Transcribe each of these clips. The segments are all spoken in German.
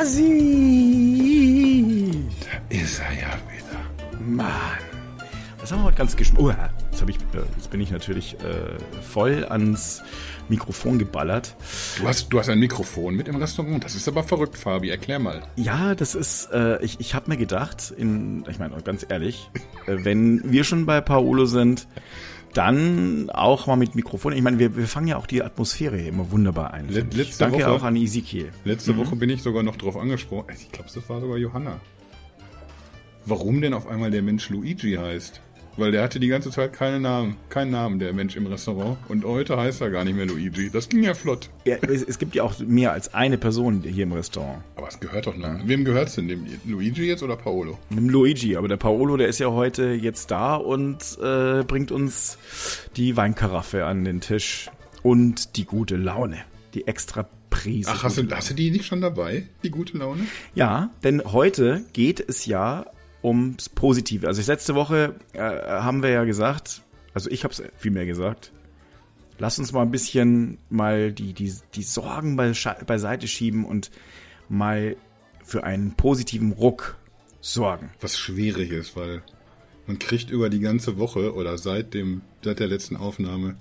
Hasi! Da ist er ja wieder. Mann. Das haben wir heute ganz gespannt. Oh, jetzt, ich, äh, jetzt bin ich natürlich äh, voll ans Mikrofon geballert. Du hast, du hast ein Mikrofon mit im Restaurant. Das ist aber verrückt, Fabi. Erklär mal. Ja, das ist, äh, ich, ich habe mir gedacht, in, ich meine, ganz ehrlich, äh, wenn wir schon bei Paolo sind, dann auch mal mit Mikrofon. Ich meine, wir, wir fangen ja auch die Atmosphäre hier immer wunderbar ein. Let, letzte Danke Woche, auch an Ezekiel. Letzte mhm. Woche bin ich sogar noch drauf angesprochen. Ich glaube, das war sogar Johanna. Warum denn auf einmal der Mensch Luigi heißt? Weil der hatte die ganze Zeit keinen Namen, keinen Namen, der Mensch im Restaurant. Und heute heißt er gar nicht mehr Luigi. Das ging ja flott. Ja, es, es gibt ja auch mehr als eine Person hier im Restaurant. Aber es gehört doch noch. Ja. Wem gehört es denn? Dem Luigi jetzt oder Paolo? Dem Luigi, aber der Paolo, der ist ja heute jetzt da und äh, bringt uns die Weinkaraffe an den Tisch und die gute Laune, die extra Prise. Ach, hast du, hast du die nicht schon dabei, die gute Laune? Ja, denn heute geht es ja ums Positive. Also letzte Woche äh, haben wir ja gesagt, also ich habe es vielmehr gesagt, lass uns mal ein bisschen mal die, die, die Sorgen beiseite schieben und mal für einen positiven Ruck sorgen. Was schwierig ist, weil man kriegt über die ganze Woche oder seit dem, seit der letzten Aufnahme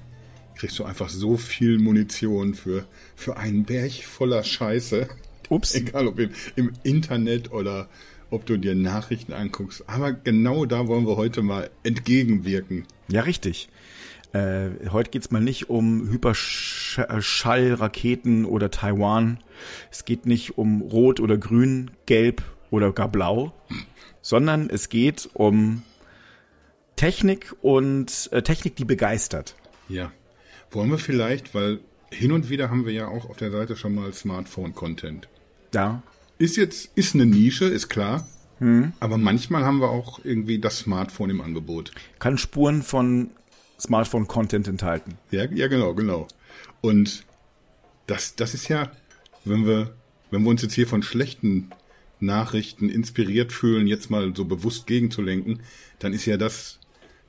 kriegst du einfach so viel Munition für, für einen Berg voller Scheiße. Ups. Egal ob im, im Internet oder ob du dir Nachrichten anguckst. Aber genau da wollen wir heute mal entgegenwirken. Ja, richtig. Äh, heute geht's mal nicht um Hyperschallraketen oder Taiwan. Es geht nicht um Rot oder Grün, Gelb oder gar Blau, sondern es geht um Technik und äh, Technik, die begeistert. Ja. Wollen wir vielleicht, weil hin und wieder haben wir ja auch auf der Seite schon mal Smartphone-Content. Ja. Ist jetzt, ist eine Nische, ist klar. Hm. Aber manchmal haben wir auch irgendwie das Smartphone im Angebot. Kann Spuren von Smartphone-Content enthalten. Ja, ja, genau, genau. Und das, das ist ja, wenn wir, wenn wir uns jetzt hier von schlechten Nachrichten inspiriert fühlen, jetzt mal so bewusst gegenzulenken, dann ist ja das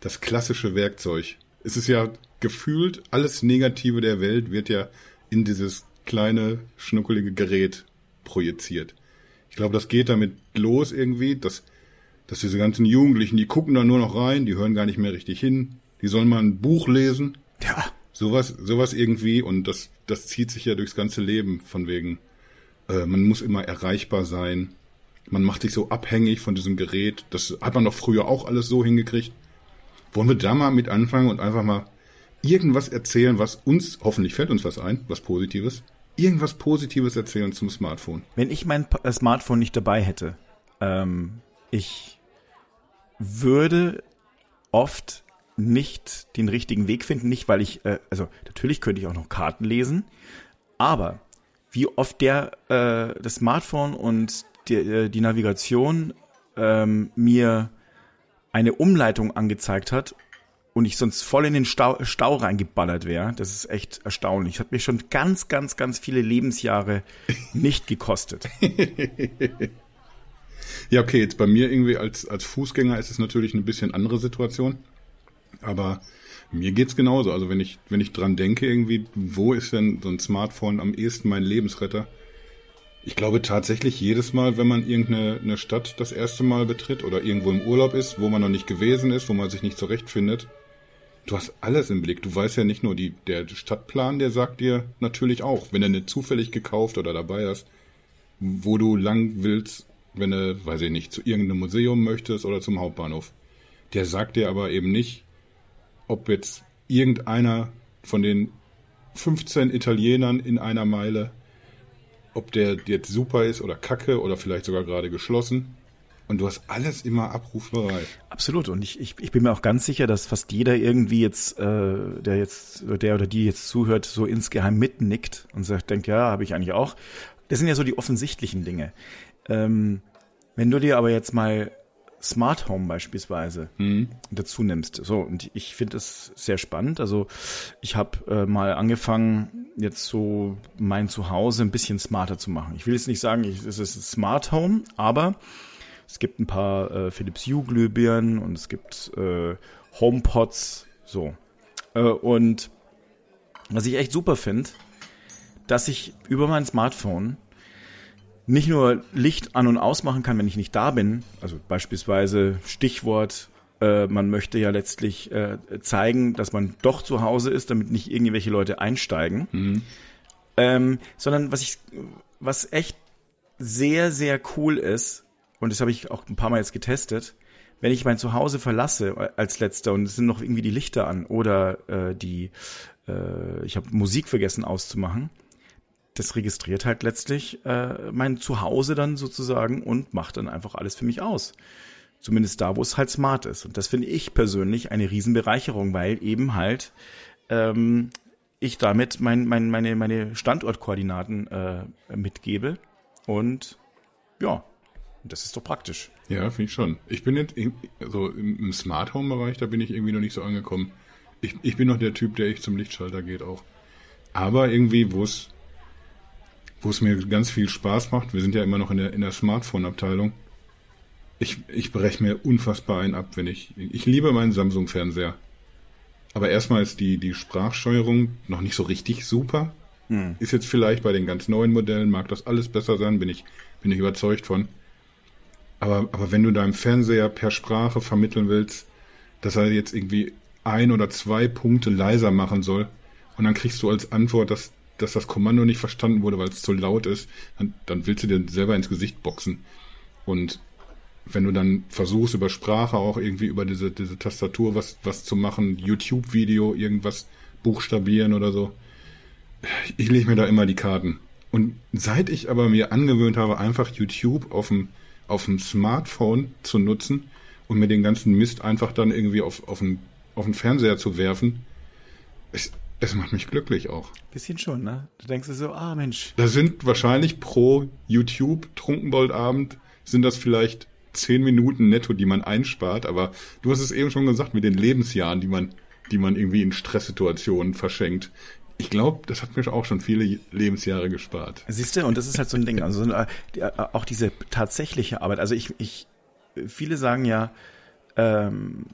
das klassische Werkzeug. Es ist ja gefühlt, alles Negative der Welt wird ja in dieses kleine, schnuckelige Gerät projiziert. Ich glaube, das geht damit los irgendwie, dass, dass diese ganzen Jugendlichen, die gucken da nur noch rein, die hören gar nicht mehr richtig hin, die sollen mal ein Buch lesen. Ja. Sowas, sowas irgendwie und das, das zieht sich ja durchs ganze Leben von wegen, äh, man muss immer erreichbar sein. Man macht sich so abhängig von diesem Gerät. Das hat man doch früher auch alles so hingekriegt. Wollen wir da mal mit anfangen und einfach mal irgendwas erzählen, was uns, hoffentlich fällt uns was ein, was Positives, irgendwas Positives erzählen zum Smartphone. Wenn ich mein äh, Smartphone nicht dabei hätte, ähm, ich würde oft nicht den richtigen Weg finden, nicht weil ich, äh, also natürlich könnte ich auch noch Karten lesen, aber wie oft der äh, das Smartphone und die, äh, die Navigation ähm, mir eine Umleitung angezeigt hat und ich sonst voll in den Stau, Stau reingeballert wäre, das ist echt erstaunlich. Das hat mich schon ganz, ganz, ganz viele Lebensjahre nicht gekostet. ja, okay, jetzt bei mir irgendwie als, als Fußgänger ist es natürlich eine bisschen andere Situation. Aber mir geht's genauso. Also wenn ich, wenn ich dran denke, irgendwie, wo ist denn so ein Smartphone am ehesten mein Lebensretter? Ich glaube tatsächlich jedes Mal, wenn man irgendeine eine Stadt das erste Mal betritt oder irgendwo im Urlaub ist, wo man noch nicht gewesen ist, wo man sich nicht zurechtfindet, du hast alles im Blick. Du weißt ja nicht nur die, der Stadtplan, der sagt dir natürlich auch, wenn du nicht zufällig gekauft oder dabei hast, wo du lang willst, wenn du, weiß ich nicht, zu irgendeinem Museum möchtest oder zum Hauptbahnhof. Der sagt dir aber eben nicht, ob jetzt irgendeiner von den 15 Italienern in einer Meile ob der jetzt super ist oder kacke oder vielleicht sogar gerade geschlossen. Und du hast alles immer abrufbereit. Absolut. Und ich, ich, ich bin mir auch ganz sicher, dass fast jeder irgendwie jetzt, äh, der jetzt, der oder die jetzt zuhört, so insgeheim mitnickt und sagt, denkt, ja, habe ich eigentlich auch. Das sind ja so die offensichtlichen Dinge. Ähm, wenn du dir aber jetzt mal Smart Home beispielsweise mhm. dazu nimmst. So, und ich finde es sehr spannend. Also ich habe äh, mal angefangen, jetzt so mein Zuhause ein bisschen smarter zu machen. Ich will jetzt nicht sagen, es ist ein Smart Home, aber es gibt ein paar äh, Philips Hue Glühbirnen und es gibt äh, HomePods, so. Äh, und was ich echt super finde, dass ich über mein Smartphone nicht nur Licht an und ausmachen kann, wenn ich nicht da bin, also beispielsweise Stichwort, äh, man möchte ja letztlich äh, zeigen, dass man doch zu Hause ist, damit nicht irgendwelche Leute einsteigen, mhm. ähm, sondern was ich, was echt sehr, sehr cool ist, und das habe ich auch ein paar Mal jetzt getestet, wenn ich mein Zuhause verlasse als letzter und es sind noch irgendwie die Lichter an oder äh, die, äh, ich habe Musik vergessen auszumachen, das registriert halt letztlich äh, mein Zuhause dann sozusagen und macht dann einfach alles für mich aus. Zumindest da, wo es halt smart ist. Und das finde ich persönlich eine Riesenbereicherung, weil eben halt ähm, ich damit mein, mein, meine, meine Standortkoordinaten äh, mitgebe. Und ja, das ist doch praktisch. Ja, finde ich schon. Ich bin jetzt so im Smart Home Bereich, da bin ich irgendwie noch nicht so angekommen. Ich, ich bin noch der Typ, der echt zum Lichtschalter geht auch. Aber irgendwie, wo es wo es mir ganz viel Spaß macht. Wir sind ja immer noch in der, in der Smartphone-Abteilung. Ich, ich breche mir unfassbar einen ab, wenn ich. Ich liebe meinen Samsung-Fernseher. Aber erstmal ist die, die Sprachsteuerung noch nicht so richtig super. Hm. Ist jetzt vielleicht bei den ganz neuen Modellen, mag das alles besser sein, bin ich, bin ich überzeugt von. Aber, aber wenn du deinem Fernseher per Sprache vermitteln willst, dass er jetzt irgendwie ein oder zwei Punkte leiser machen soll, und dann kriegst du als Antwort, dass dass das Kommando nicht verstanden wurde, weil es zu laut ist, dann, dann willst du dir selber ins Gesicht boxen. Und wenn du dann versuchst, über Sprache auch irgendwie über diese, diese Tastatur was, was zu machen, YouTube-Video, irgendwas buchstabieren oder so, ich lege mir da immer die Karten. Und seit ich aber mir angewöhnt habe, einfach YouTube auf dem, auf dem Smartphone zu nutzen und mir den ganzen Mist einfach dann irgendwie auf, auf, den, auf den Fernseher zu werfen, es, es macht mich glücklich auch. Bisschen schon, ne? Du denkst dir so, ah Mensch. Da sind wahrscheinlich pro YouTube Trunkenboldabend sind das vielleicht zehn Minuten netto, die man einspart, aber du hast es eben schon gesagt mit den Lebensjahren, die man, die man irgendwie in Stresssituationen verschenkt. Ich glaube, das hat mir auch schon viele Lebensjahre gespart. Siehst du, und das ist halt so ein Ding, also äh, auch diese tatsächliche Arbeit. Also ich, ich, viele sagen ja, ähm,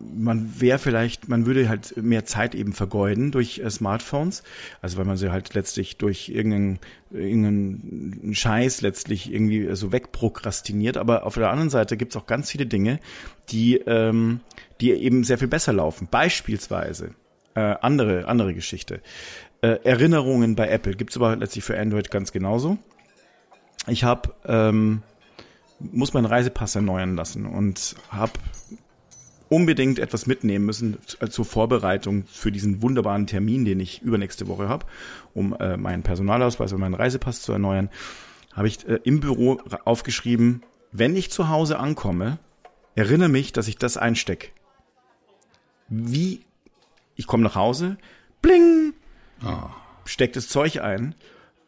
man wäre vielleicht, man würde halt mehr Zeit eben vergeuden durch äh, Smartphones, also weil man sie halt letztlich durch irgendeinen, irgendeinen Scheiß letztlich irgendwie so wegprokrastiniert. Aber auf der anderen Seite gibt es auch ganz viele Dinge, die, ähm, die eben sehr viel besser laufen. Beispielsweise äh, andere, andere Geschichte. Äh, Erinnerungen bei Apple gibt's aber letztlich für Android ganz genauso. Ich habe ähm, muss meinen Reisepass erneuern lassen und habe unbedingt etwas mitnehmen müssen zur Vorbereitung für diesen wunderbaren Termin, den ich übernächste Woche habe, um äh, meinen Personalausweis und meinen Reisepass zu erneuern, habe ich äh, im Büro aufgeschrieben, wenn ich zu Hause ankomme, erinnere mich, dass ich das einstecke. Wie ich komme nach Hause, bling, oh. steck das Zeug ein.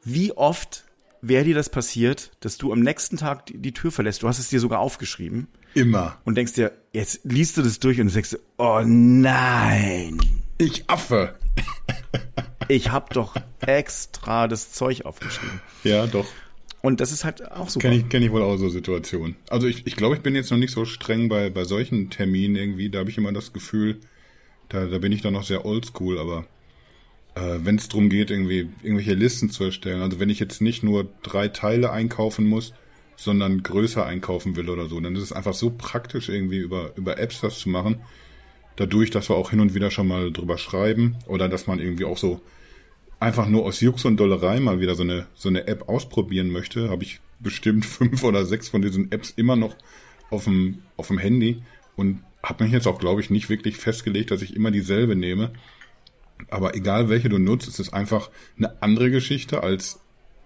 Wie oft wäre dir das passiert, dass du am nächsten Tag die, die, Tür verlässt? Du hast es dir sogar aufgeschrieben. Immer. Und denkst dir, jetzt liest du das durch und denkst, oh nein. Ich Affe. ich hab doch extra das Zeug aufgeschrieben. Ja, doch. Und das ist halt auch so. Kenn ich, kenn ich wohl auch so Situationen. Also ich, ich glaube, ich bin jetzt noch nicht so streng bei, bei solchen Terminen irgendwie. Da habe ich immer das Gefühl, da, da bin ich dann noch sehr oldschool, aber äh, wenn es darum geht, irgendwie irgendwelche Listen zu erstellen. Also wenn ich jetzt nicht nur drei Teile einkaufen muss, sondern größer einkaufen will oder so, dann ist es einfach so praktisch irgendwie über, über Apps das zu machen. Dadurch, dass wir auch hin und wieder schon mal drüber schreiben oder dass man irgendwie auch so einfach nur aus Jux und Dollerei mal wieder so eine, so eine App ausprobieren möchte, habe ich bestimmt fünf oder sechs von diesen Apps immer noch auf dem, auf dem Handy und habe mich jetzt auch, glaube ich, nicht wirklich festgelegt, dass ich immer dieselbe nehme, aber egal welche du nutzt, ist es einfach eine andere Geschichte als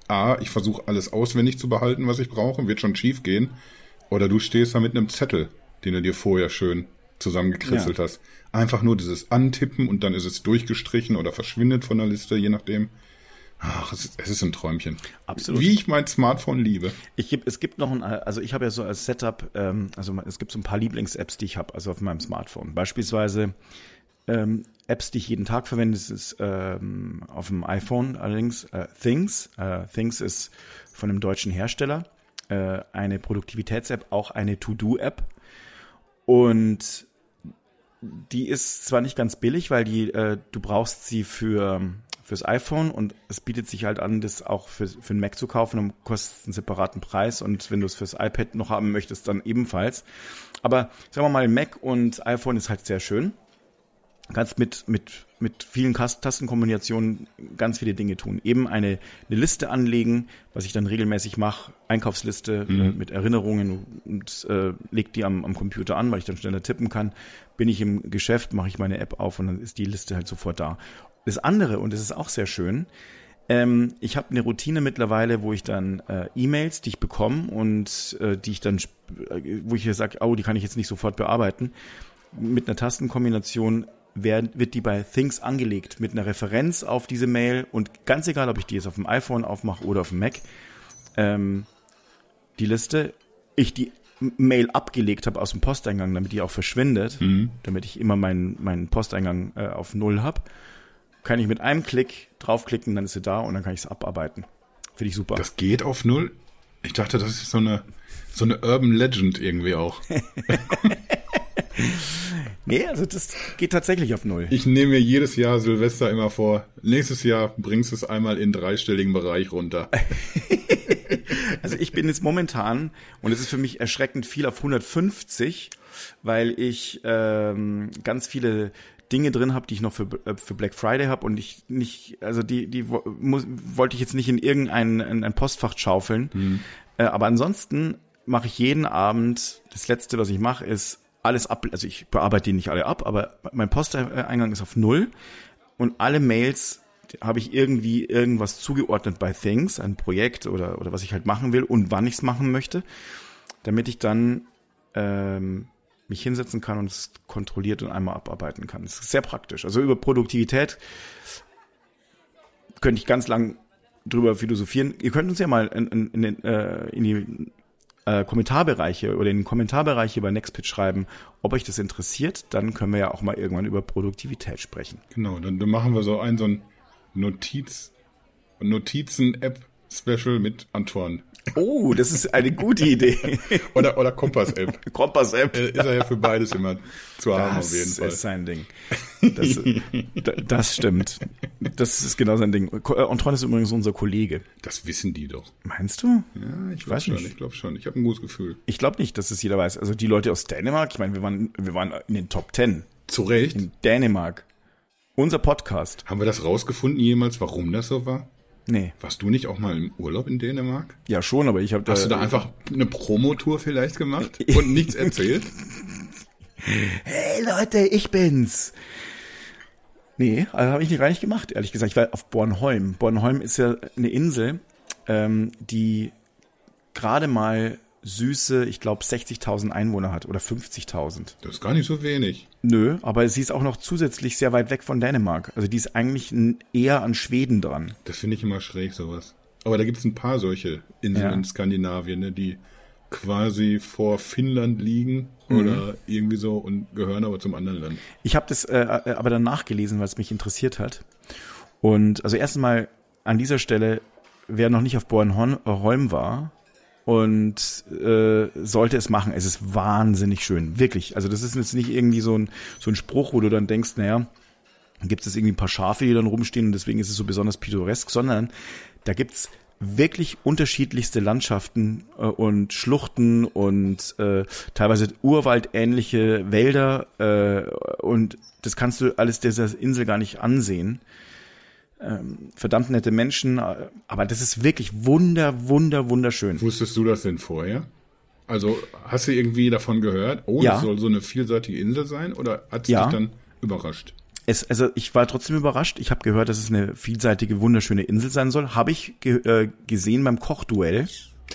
A, ich versuche alles auswendig zu behalten, was ich brauche, wird schon schief gehen. Oder du stehst da mit einem Zettel, den du dir vorher schön zusammengekritzelt ja. hast. Einfach nur dieses Antippen und dann ist es durchgestrichen oder verschwindet von der Liste, je nachdem. Ach, es ist, es ist ein Träumchen. Absolut. Wie ich mein Smartphone liebe. Ich geb, es gibt noch ein, also ich habe ja so als Setup, ähm, also es gibt so ein paar Lieblings-Apps, die ich habe, also auf meinem Smartphone. Beispielsweise ähm, Apps, die ich jeden Tag verwende, das ist ähm, auf dem iPhone allerdings äh, Things. Äh, Things ist von einem deutschen Hersteller äh, eine Produktivitäts-App, auch eine To-Do-App. Und die ist zwar nicht ganz billig, weil die äh, du brauchst sie für fürs iPhone und es bietet sich halt an, das auch für, für einen Mac zu kaufen und kostet einen separaten Preis und wenn du es fürs iPad noch haben möchtest, dann ebenfalls. Aber sagen wir mal, Mac und iPhone ist halt sehr schön. Kannst mit, mit, mit vielen Tastenkombinationen ganz viele Dinge tun. Eben eine, eine Liste anlegen, was ich dann regelmäßig mache, Einkaufsliste mhm. äh, mit Erinnerungen und äh, leg die am, am Computer an, weil ich dann schneller tippen kann. Bin ich im Geschäft, mache ich meine App auf und dann ist die Liste halt sofort da. Das andere, und das ist auch sehr schön, ähm, ich habe eine Routine mittlerweile, wo ich dann äh, E-Mails, die ich bekomme und äh, die ich dann, äh, wo ich hier sage, oh, die kann ich jetzt nicht sofort bearbeiten, mit einer Tastenkombination wird, wird die bei Things angelegt mit einer Referenz auf diese Mail und ganz egal, ob ich die jetzt auf dem iPhone aufmache oder auf dem Mac, ähm, die Liste, ich die Mail abgelegt habe aus dem Posteingang, damit die auch verschwindet, mhm. damit ich immer meinen meinen Posteingang äh, auf Null habe, kann ich mit einem Klick draufklicken, dann ist sie da und dann kann ich es abarbeiten. Finde ich super. Das geht auf Null? Ich dachte, das ist so eine, so eine Urban Legend irgendwie auch. nee, also das geht tatsächlich auf Null. Ich nehme mir jedes Jahr Silvester immer vor, nächstes Jahr bringst du es einmal in dreistelligen Bereich runter. also ich bin jetzt momentan, und es ist für mich erschreckend viel auf 150, weil ich ähm, ganz viele Dinge drin habe, die ich noch für, äh, für Black Friday habe und ich nicht, also die, die muss, wollte ich jetzt nicht in irgendein ein, ein Postfach schaufeln. Mhm. Äh, aber ansonsten mache ich jeden Abend, das letzte, was ich mache, ist alles ab, also ich bearbeite die nicht alle ab, aber mein Posteingang ist auf null und alle Mails habe ich irgendwie irgendwas zugeordnet bei Things, ein Projekt oder, oder was ich halt machen will und wann ich es machen möchte, damit ich dann ähm, mich hinsetzen kann und es kontrolliert und einmal abarbeiten kann. Das ist sehr praktisch. Also über Produktivität könnte ich ganz lang drüber philosophieren. Ihr könnt uns ja mal in, in, in, den, äh, in die äh, Kommentarbereiche oder in den Kommentarbereiche bei Nextpitch schreiben, ob euch das interessiert, dann können wir ja auch mal irgendwann über Produktivität sprechen. Genau, dann, dann machen wir so ein so ein Notiz Notizen-App-Special mit Antoine. Oh, das ist eine gute Idee. oder oder Kompass-App. Kompass-App. Ist er ja für beides immer zu haben das auf jeden Fall. Das ist sein Ding. Das, das stimmt. Das ist genau sein Ding. Äh, Antoine ist übrigens unser Kollege. Das wissen die doch. Meinst du? Ja, ich, ich weiß schon. Nicht. Ich glaube schon. Ich habe ein gutes Gefühl. Ich glaube nicht, dass es jeder weiß. Also die Leute aus Dänemark, ich meine, wir waren, wir waren in den Top Ten. Zu Recht. In Dänemark. Unser Podcast. Haben wir das rausgefunden jemals, warum das so war? Nee. Warst du nicht auch mal im Urlaub in Dänemark? Ja, schon, aber ich habe da. Hast du da einfach eine Promotour vielleicht gemacht und nichts erzählt? hey Leute, ich bin's. Nee, also habe ich nicht gar nicht gemacht, ehrlich gesagt. Ich war auf Bornholm. Bornholm ist ja eine Insel, ähm, die gerade mal süße, ich glaube, 60.000 Einwohner hat oder 50.000. Das ist gar nicht so wenig. Nö, aber sie ist auch noch zusätzlich sehr weit weg von Dänemark. Also die ist eigentlich eher an Schweden dran. Das finde ich immer schräg, sowas. Aber da gibt es ein paar solche Inseln ja. in Skandinavien, ne, die quasi vor Finnland liegen mhm. oder irgendwie so und gehören aber zum anderen Land. Ich habe das äh, äh aber dann nachgelesen, weil es mich interessiert hat. Und also erstmal an dieser Stelle, wer noch nicht auf Bornholm war, und äh, sollte es machen. Es ist wahnsinnig schön, wirklich. Also das ist jetzt nicht irgendwie so ein so ein Spruch, wo du dann denkst, naja, gibt es irgendwie ein paar Schafe, die dann rumstehen und deswegen ist es so besonders pittoresk, sondern da gibt's wirklich unterschiedlichste Landschaften äh, und Schluchten und äh, teilweise urwaldähnliche Wälder äh, und das kannst du alles dieser Insel gar nicht ansehen ähm, verdammt nette Menschen, äh, aber das ist wirklich wunder, wunder, wunderschön. Wusstest du das denn vorher? Also hast du irgendwie davon gehört, oh, ja. das soll so eine vielseitige Insel sein oder hat es ja. dich dann überrascht? Es, also ich war trotzdem überrascht. Ich habe gehört, dass es eine vielseitige, wunderschöne Insel sein soll. Habe ich ge äh, gesehen beim Kochduell.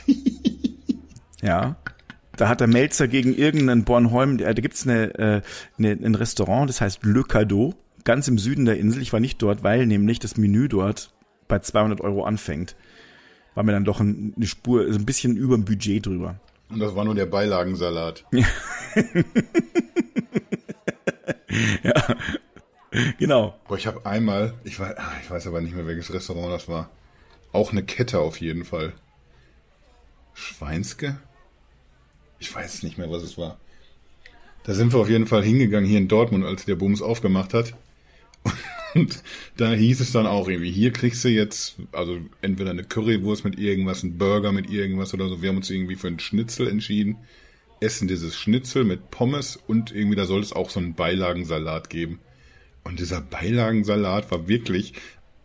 ja. Da hat der Melzer gegen irgendeinen Bornholm, da gibt's eine, äh, eine, ein Restaurant, das heißt Le Cadeau ganz im Süden der Insel. Ich war nicht dort, weil nämlich das Menü dort bei 200 Euro anfängt. War mir dann doch eine Spur, also ein bisschen über dem Budget drüber. Und das war nur der Beilagensalat. ja. Genau. Boah, ich habe einmal, ich weiß, ah, ich weiß aber nicht mehr, welches Restaurant das war. Auch eine Kette auf jeden Fall. Schweinske? Ich weiß nicht mehr, was es war. Da sind wir auf jeden Fall hingegangen hier in Dortmund, als der Booms aufgemacht hat. Und da hieß es dann auch irgendwie, hier kriegst du jetzt, also entweder eine Currywurst mit irgendwas, ein Burger mit irgendwas oder so. Wir haben uns irgendwie für einen Schnitzel entschieden. Essen dieses Schnitzel mit Pommes und irgendwie da soll es auch so einen Beilagensalat geben. Und dieser Beilagensalat war wirklich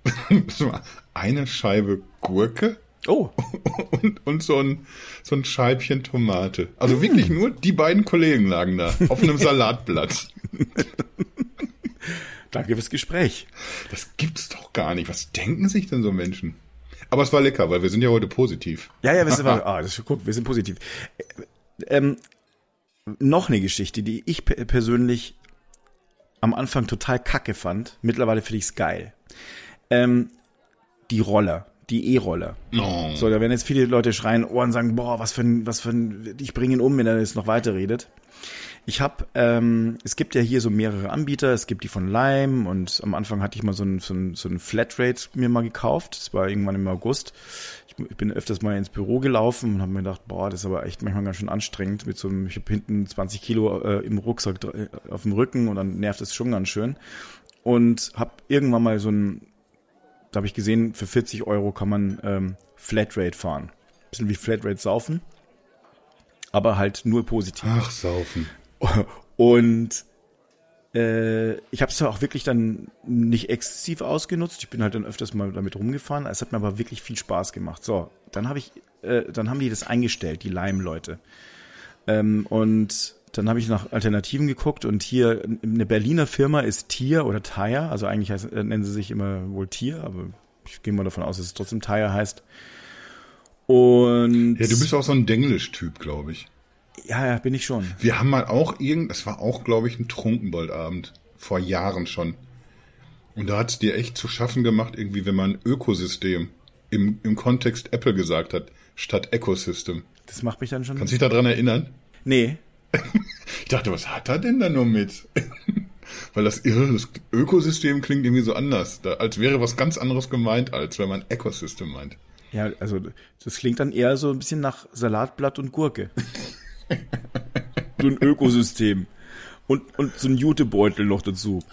eine Scheibe Gurke. Oh. Und, und so, ein, so ein Scheibchen Tomate. Also wirklich nur die beiden Kollegen lagen da auf einem Salatblatt. Danke fürs Gespräch. Das gibt's doch gar nicht. Was denken sich denn so Menschen? Aber es war lecker, weil wir sind ja heute positiv. Ja, ja, wir sind, ah, das ist gut, wir sind positiv. Ähm, noch eine Geschichte, die ich persönlich am Anfang total kacke fand. Mittlerweile finde ich es geil. Ähm, die Roller, die E-Roller. Oh. So, da werden jetzt viele Leute schreien oh, und sagen, boah, was für ein, was für ein, ich bringe ihn um, wenn er jetzt noch weiter redet. Ich habe, ähm, es gibt ja hier so mehrere Anbieter. Es gibt die von Lime und am Anfang hatte ich mal so ein, so ein, so ein Flatrate mir mal gekauft. Das war irgendwann im August. Ich, bin öfters mal ins Büro gelaufen und habe mir gedacht, boah, das ist aber echt manchmal ganz schön anstrengend mit so einem, ich habe hinten 20 Kilo äh, im Rucksack äh, auf dem Rücken und dann nervt es schon ganz schön. Und habe irgendwann mal so ein, da habe ich gesehen, für 40 Euro kann man ähm, Flatrate fahren. Bisschen wie Flatrate saufen aber halt nur positiv. Ach, saufen. Und äh, ich habe es auch wirklich dann nicht exzessiv ausgenutzt. Ich bin halt dann öfters mal damit rumgefahren. Es hat mir aber wirklich viel Spaß gemacht. So, dann habe ich, äh, dann haben die das eingestellt, die Lime-Leute. Ähm, und dann habe ich nach Alternativen geguckt und hier eine Berliner Firma ist Tier oder Tire, also eigentlich heißt, äh, nennen sie sich immer wohl Tier, aber ich gehe mal davon aus, dass es trotzdem Tire heißt. Und Ja, du bist auch so ein Denglisch-Typ, glaube ich. Ja, ja, bin ich schon. Wir haben mal auch irgend, das war auch, glaube ich, ein Trunkenboldabend. Vor Jahren schon. Und da hat es dir echt zu schaffen gemacht, irgendwie, wenn man Ökosystem im, im Kontext Apple gesagt hat, statt Ecosystem. Das macht mich dann schon. Kannst du dich daran erinnern? nee, Ich dachte, was hat er denn da nur mit? Weil das, das Ökosystem klingt irgendwie so anders. Da, als wäre was ganz anderes gemeint, als wenn man Ecosystem meint. Ja, also das klingt dann eher so ein bisschen nach Salatblatt und Gurke. so ein Ökosystem. Und, und so ein Jutebeutel noch dazu.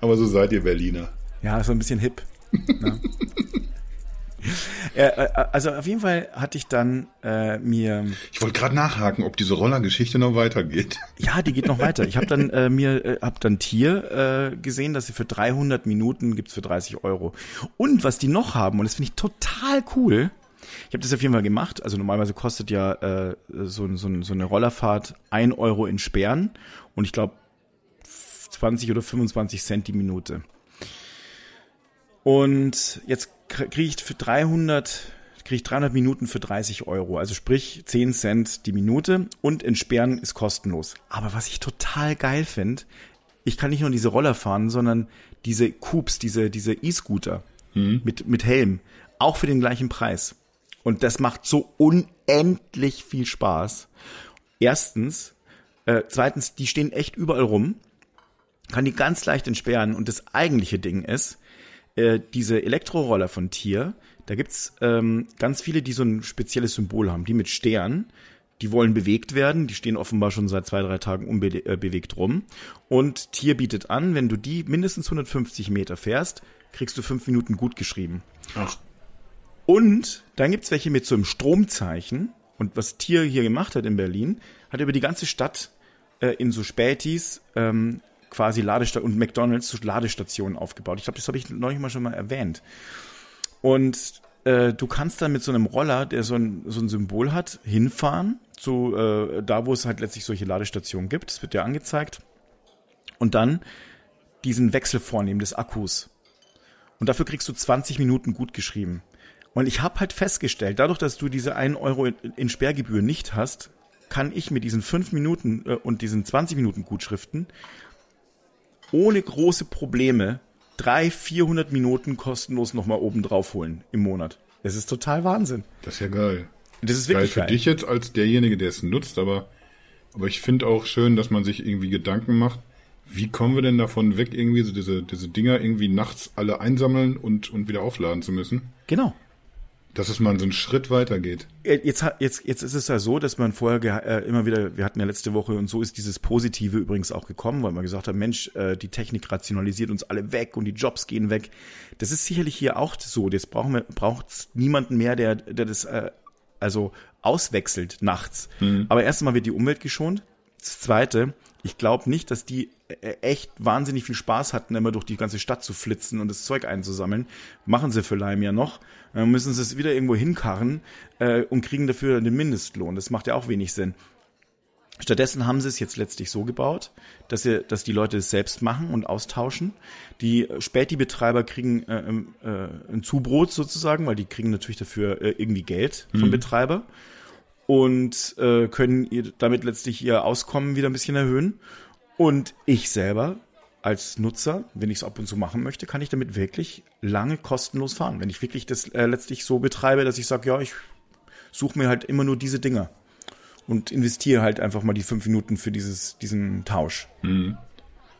Aber so seid ihr Berliner. Ja, so ein bisschen hip. Ne? äh, äh, also auf jeden Fall hatte ich dann äh, mir, Ich wollte gerade nachhaken, ob diese Rollergeschichte noch weitergeht. ja, die geht noch weiter. Ich habe dann äh, mir, äh, hab dann Tier äh, gesehen, dass sie für 300 Minuten gibt's für 30 Euro. Und was die noch haben, und das finde ich total cool, ich habe das auf jeden Fall gemacht. Also normalerweise kostet ja äh, so, so, so eine Rollerfahrt ein Euro in Sperren und ich glaube 20 oder 25 Cent die Minute. Und jetzt kriege ich für 300 kriege ich 300 Minuten für 30 Euro, also sprich 10 Cent die Minute und entsperren ist kostenlos. Aber was ich total geil finde, ich kann nicht nur diese Roller fahren, sondern diese Coupes, diese diese E-Scooter mit mit Helm, auch für den gleichen Preis. Und das macht so unendlich viel Spaß. Erstens, äh, zweitens, die stehen echt überall rum, kann die ganz leicht entsperren und das eigentliche Ding ist, äh, diese Elektroroller von Tier, da gibt's ähm, ganz viele, die so ein spezielles Symbol haben, die mit Stern, die wollen bewegt werden, die stehen offenbar schon seit zwei, drei Tagen unbewegt rum. Und Tier bietet an, wenn du die mindestens 150 Meter fährst, kriegst du fünf Minuten gut geschrieben. Ach, Und dann gibt's welche mit so einem Stromzeichen. Und was Tier hier gemacht hat in Berlin, hat über die ganze Stadt äh, in so Spätis ähm, quasi Ladestationen und McDonalds so Ladestationen aufgebaut. Ich glaube, das habe ich neulich mal schon mal erwähnt. Und äh, du kannst dann mit so einem Roller, der so ein, so ein Symbol hat, hinfahren, zu äh, da, wo es halt letztlich solche Ladestationen gibt. Das wird ja angezeigt. Und dann diesen Wechsel vornehmen des Akkus. Und dafür kriegst du 20 Minuten gut geschrieben. Und ich habe halt festgestellt, dadurch, dass du diese 1 Euro in, in Sperrgebühr nicht hast, kann ich mit diesen 5 Minuten äh, und diesen 20 Minuten Gutschriften ohne große Probleme 300, 400 Minuten kostenlos nochmal oben drauf holen im Monat. Das ist total Wahnsinn. das ist ja geil. Das ist Geil wirklich für geil. dich jetzt als derjenige, der es nutzt, aber, aber ich finde auch schön, dass man sich irgendwie Gedanken macht, wie kommen wir denn davon weg, irgendwie so diese, diese Dinger irgendwie nachts alle einsammeln und, und wieder aufladen zu müssen? Genau. Dass es mal so einen Schritt weitergeht. Jetzt, jetzt, jetzt ist es ja so, dass man vorher äh, immer wieder, wir hatten ja letzte Woche und so ist dieses Positive übrigens auch gekommen, weil man gesagt hat, Mensch, äh, die Technik rationalisiert uns alle weg und die Jobs gehen weg. Das ist sicherlich hier auch so. Jetzt brauchen wir, braucht niemanden mehr, der, der das äh, also auswechselt nachts. Mhm. Aber erstmal wird die Umwelt geschont. Das Zweite, ich glaube nicht, dass die äh, echt wahnsinnig viel Spaß hatten, immer durch die ganze Stadt zu flitzen und das Zeug einzusammeln. Machen sie für Leim ja noch. Dann müssen sie es wieder irgendwo hinkarren äh, und kriegen dafür den Mindestlohn. Das macht ja auch wenig Sinn. Stattdessen haben sie es jetzt letztlich so gebaut, dass, sie, dass die Leute es selbst machen und austauschen. Die Späti-Betreiber kriegen äh, ähm, äh, ein Zubrot sozusagen, weil die kriegen natürlich dafür äh, irgendwie Geld vom mhm. Betreiber und äh, können ihr damit letztlich ihr Auskommen wieder ein bisschen erhöhen. Und ich selber als Nutzer, wenn ich es ab und zu machen möchte, kann ich damit wirklich lange kostenlos fahren. Wenn ich wirklich das äh, letztlich so betreibe, dass ich sage, ja, ich suche mir halt immer nur diese Dinger und investiere halt einfach mal die fünf Minuten für dieses, diesen Tausch. Mhm.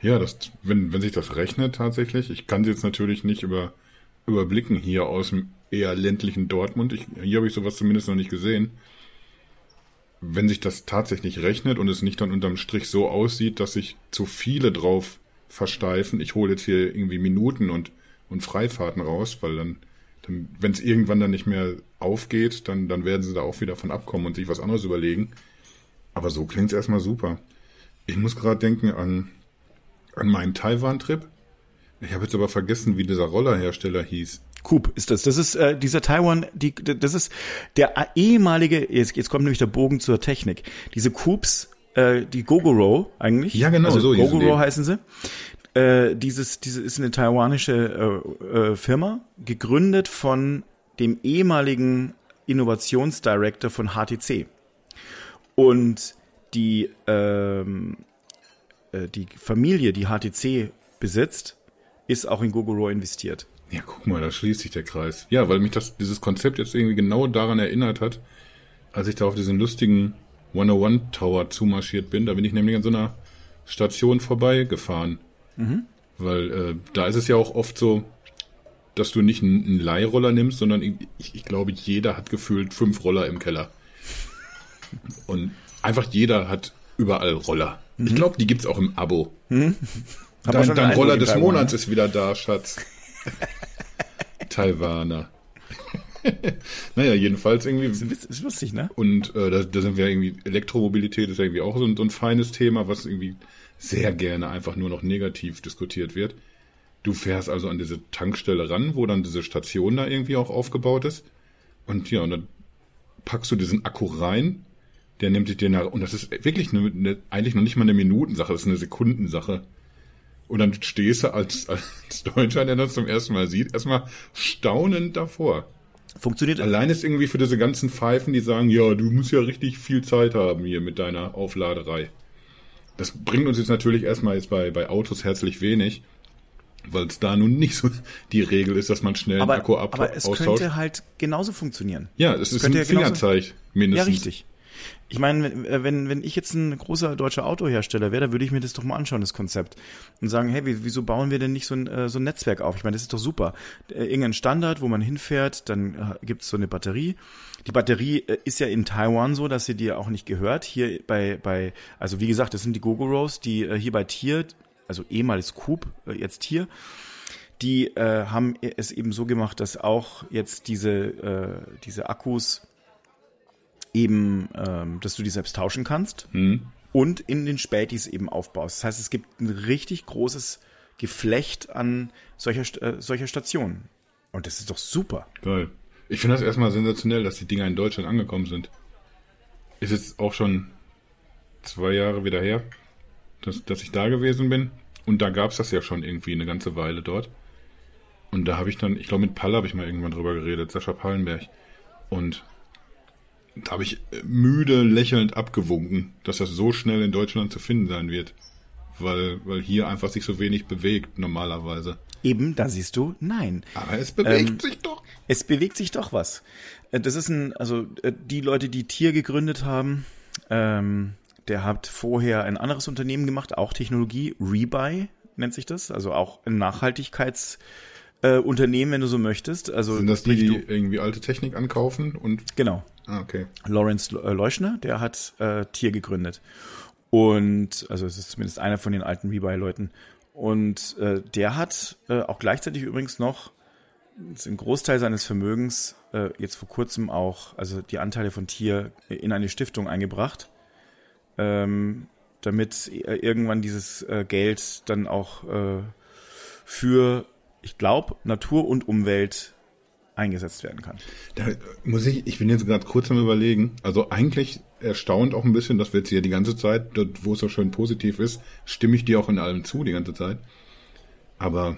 Ja, das, wenn, wenn sich das rechnet tatsächlich, ich kann sie jetzt natürlich nicht über, überblicken hier aus dem eher ländlichen Dortmund. Ich, hier habe ich sowas zumindest noch nicht gesehen wenn sich das tatsächlich rechnet und es nicht dann unterm Strich so aussieht, dass sich zu viele drauf versteifen, ich hole jetzt hier irgendwie Minuten und, und Freifahrten raus, weil dann, dann wenn es irgendwann dann nicht mehr aufgeht, dann, dann werden sie da auch wieder von abkommen und sich was anderes überlegen. Aber so klingt es erstmal super. Ich muss gerade denken an, an meinen Taiwan-Trip. Ich habe jetzt aber vergessen, wie dieser Rollerhersteller hieß. Coop ist das. Das ist äh, dieser Taiwan, die, das ist der ehemalige, jetzt, jetzt kommt nämlich der Bogen zur Technik. Diese Coops, äh, die Gogoro eigentlich. Ja, genau, also so Gogoro heißen sie. Äh, dieses, diese ist eine taiwanische äh, äh, Firma, gegründet von dem ehemaligen Innovationsdirektor von HTC. Und die, ähm, äh, die Familie, die HTC besitzt, ist auch in Gogoro investiert. Ja, guck mal, da schließt sich der Kreis. Ja, weil mich das, dieses Konzept jetzt irgendwie genau daran erinnert hat, als ich da auf diesen lustigen 101 Tower zumarschiert bin. Da bin ich nämlich an so einer Station vorbeigefahren. Mhm. Weil äh, da ist es ja auch oft so, dass du nicht einen, Leihroller nimmst, sondern ich, ich glaube, jeder hat gefühlt fünf Roller im Keller. Und einfach jeder hat überall Roller. Mhm. Ich glaube, die gibt's auch im Abo. Mhm. Dein, dein Roller des Monats ist wieder da, Schatz. Taiwaner. naja, jedenfalls irgendwie. Das ist lustig, ne? Und äh, da, da sind wir irgendwie, Elektromobilität ist irgendwie auch so ein, so ein feines Thema, was irgendwie sehr gerne einfach nur noch negativ diskutiert wird. Du fährst also an diese Tankstelle ran, wo dann diese Station da irgendwie auch aufgebaut ist. Und ja, und dann packst du diesen Akku rein, der nimmt sich den nach, und das ist wirklich eine, eine, eigentlich noch nicht mal eine Minutensache, das ist eine Sekundensache. Und dann stehst du als, als Deutscher, der das zum ersten Mal sieht, erstmal staunend davor. Funktioniert. Allein ist irgendwie für diese ganzen Pfeifen, die sagen, ja, du musst ja richtig viel Zeit haben hier mit deiner Aufladerei. Das bringt uns jetzt natürlich erstmal jetzt bei, bei Autos herzlich wenig, weil es da nun nicht so die Regel ist, dass man schnell aber, einen Akku ab aber es austauscht. könnte halt genauso funktionieren. Ja, es ist ein ja Fingerzeig mindestens. Ja, richtig. Ich meine, äh, wenn, wenn ich jetzt ein großer deutscher Autohersteller wäre, dann würde ich mir das doch mal anschauen, das Konzept. Und sagen, hey, wieso bauen wir denn nicht so ein, äh, so ein Netzwerk auf? Ich meine, das ist doch super. Äh, irgendein Standard, wo man hinfährt, dann gibt es so eine Batterie. Die Batterie ist ja in Taiwan so, dass sie dir auch nicht gehört. Hier bei, bei also wie gesagt, das sind die Gogoros, die hier bei Tier, also ehemals Coop, jetzt hier, die äh, haben es eben so gemacht, dass auch jetzt diese, äh, diese Akkus eben, ähm, dass du die selbst tauschen kannst mhm. und in den Spätis eben aufbaust. Das heißt, es gibt ein richtig großes Geflecht an solcher, äh, solcher Stationen. Und das ist doch super. Geil. Ich finde das erstmal sensationell, dass die Dinger in Deutschland angekommen sind. Ist jetzt auch schon zwei Jahre wieder her, dass, dass ich da gewesen bin. Und da gab es das ja schon irgendwie eine ganze Weile dort. Und da habe ich dann, ich glaube mit Pall habe ich mal irgendwann drüber geredet, Sascha Pallenberg. Und da habe ich äh, müde lächelnd abgewunken, dass das so schnell in Deutschland zu finden sein wird. Weil, weil hier einfach sich so wenig bewegt normalerweise. Eben, da siehst du, nein. Aber es bewegt ähm, sich doch. Es bewegt sich doch was. Äh, das ist ein, also äh, die Leute, die Tier gegründet haben, ähm, der hat vorher ein anderes Unternehmen gemacht, auch Technologie, Rebuy nennt sich das, also auch ein Nachhaltigkeits äh, Unternehmen, wenn du so möchtest. Also Sind das die, die irgendwie alte Technik ankaufen und genau. Ah, okay. Lawrence äh, Leuschner, der hat äh, Tier gegründet. Und, also es ist zumindest einer von den alten Rebuy-Leuten. Und äh, der hat äh, auch gleichzeitig übrigens noch einen Großteil seines Vermögens äh, jetzt vor kurzem auch, also die Anteile von Tier in eine Stiftung eingebracht, ähm, damit irgendwann dieses äh, Geld dann auch äh, für, ich glaube, Natur und Umwelt eingesetzt werden kann. Da muss ich, ich bin jetzt gerade kurz am überlegen. Also eigentlich erstaunt auch ein bisschen, dass wir jetzt hier die ganze Zeit, dort, wo es so schön positiv ist, stimme ich dir auch in allem zu die ganze Zeit. Aber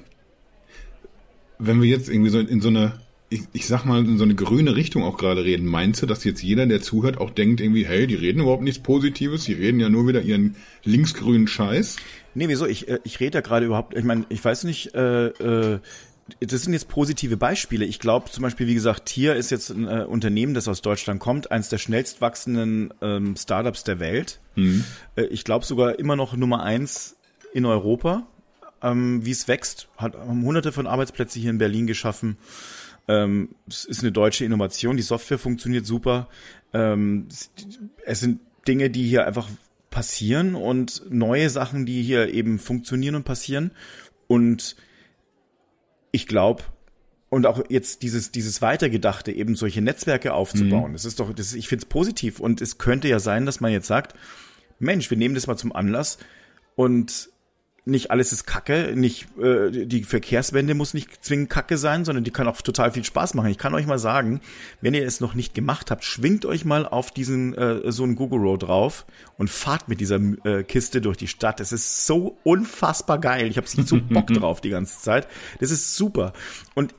wenn wir jetzt irgendwie so in so eine, ich, ich sag mal, in so eine grüne Richtung auch gerade reden, meinst du, dass jetzt jeder, der zuhört, auch denkt irgendwie, hey, die reden überhaupt nichts Positives, die reden ja nur wieder ihren linksgrünen Scheiß? Nee, wieso? Ich, äh, ich rede da gerade überhaupt, ich meine, ich weiß nicht, äh, äh, das sind jetzt positive Beispiele. Ich glaube zum Beispiel, wie gesagt, Tier ist jetzt ein äh, Unternehmen, das aus Deutschland kommt, eines der schnellst wachsenden ähm, Startups der Welt. Mhm. Äh, ich glaube sogar immer noch Nummer eins in Europa. Ähm, wie es wächst, hat haben hunderte von Arbeitsplätzen hier in Berlin geschaffen. Ähm, es ist eine deutsche Innovation. Die Software funktioniert super. Ähm, es sind Dinge, die hier einfach passieren und neue Sachen, die hier eben funktionieren und passieren. Und ich glaube, und auch jetzt dieses, dieses Weitergedachte, eben solche Netzwerke aufzubauen, mhm. das ist doch, das ich finde es positiv. Und es könnte ja sein, dass man jetzt sagt, Mensch, wir nehmen das mal zum Anlass und nicht alles ist Kacke, nicht äh, die Verkehrswende muss nicht zwingend Kacke sein, sondern die kann auch total viel Spaß machen. Ich kann euch mal sagen, wenn ihr es noch nicht gemacht habt, schwingt euch mal auf diesen äh, so einen Google Road drauf und fahrt mit dieser äh, Kiste durch die Stadt. Es ist so unfassbar geil. Ich habe so Bock drauf die ganze Zeit. Das ist super. Und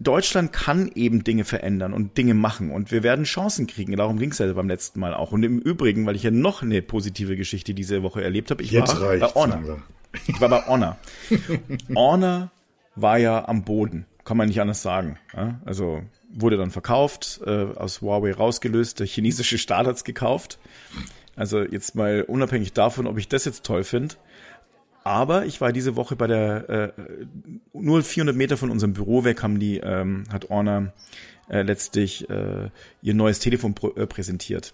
Deutschland kann eben Dinge verändern und Dinge machen und wir werden Chancen kriegen. Darum ging es ja beim letzten Mal auch. Und im Übrigen, weil ich ja noch eine positive Geschichte diese Woche erlebt habe, ich Jetzt war bei Honor. Ich war bei Honor. Honor war ja am Boden, kann man nicht anders sagen. Also wurde dann verkauft, äh, aus Huawei rausgelöst, der chinesische Staat hat's gekauft. Also jetzt mal unabhängig davon, ob ich das jetzt toll finde. Aber ich war diese Woche bei der, äh, nur 400 Meter von unserem Büro weg haben die, ähm, hat Honor äh, letztlich äh, ihr neues Telefon pr äh, präsentiert.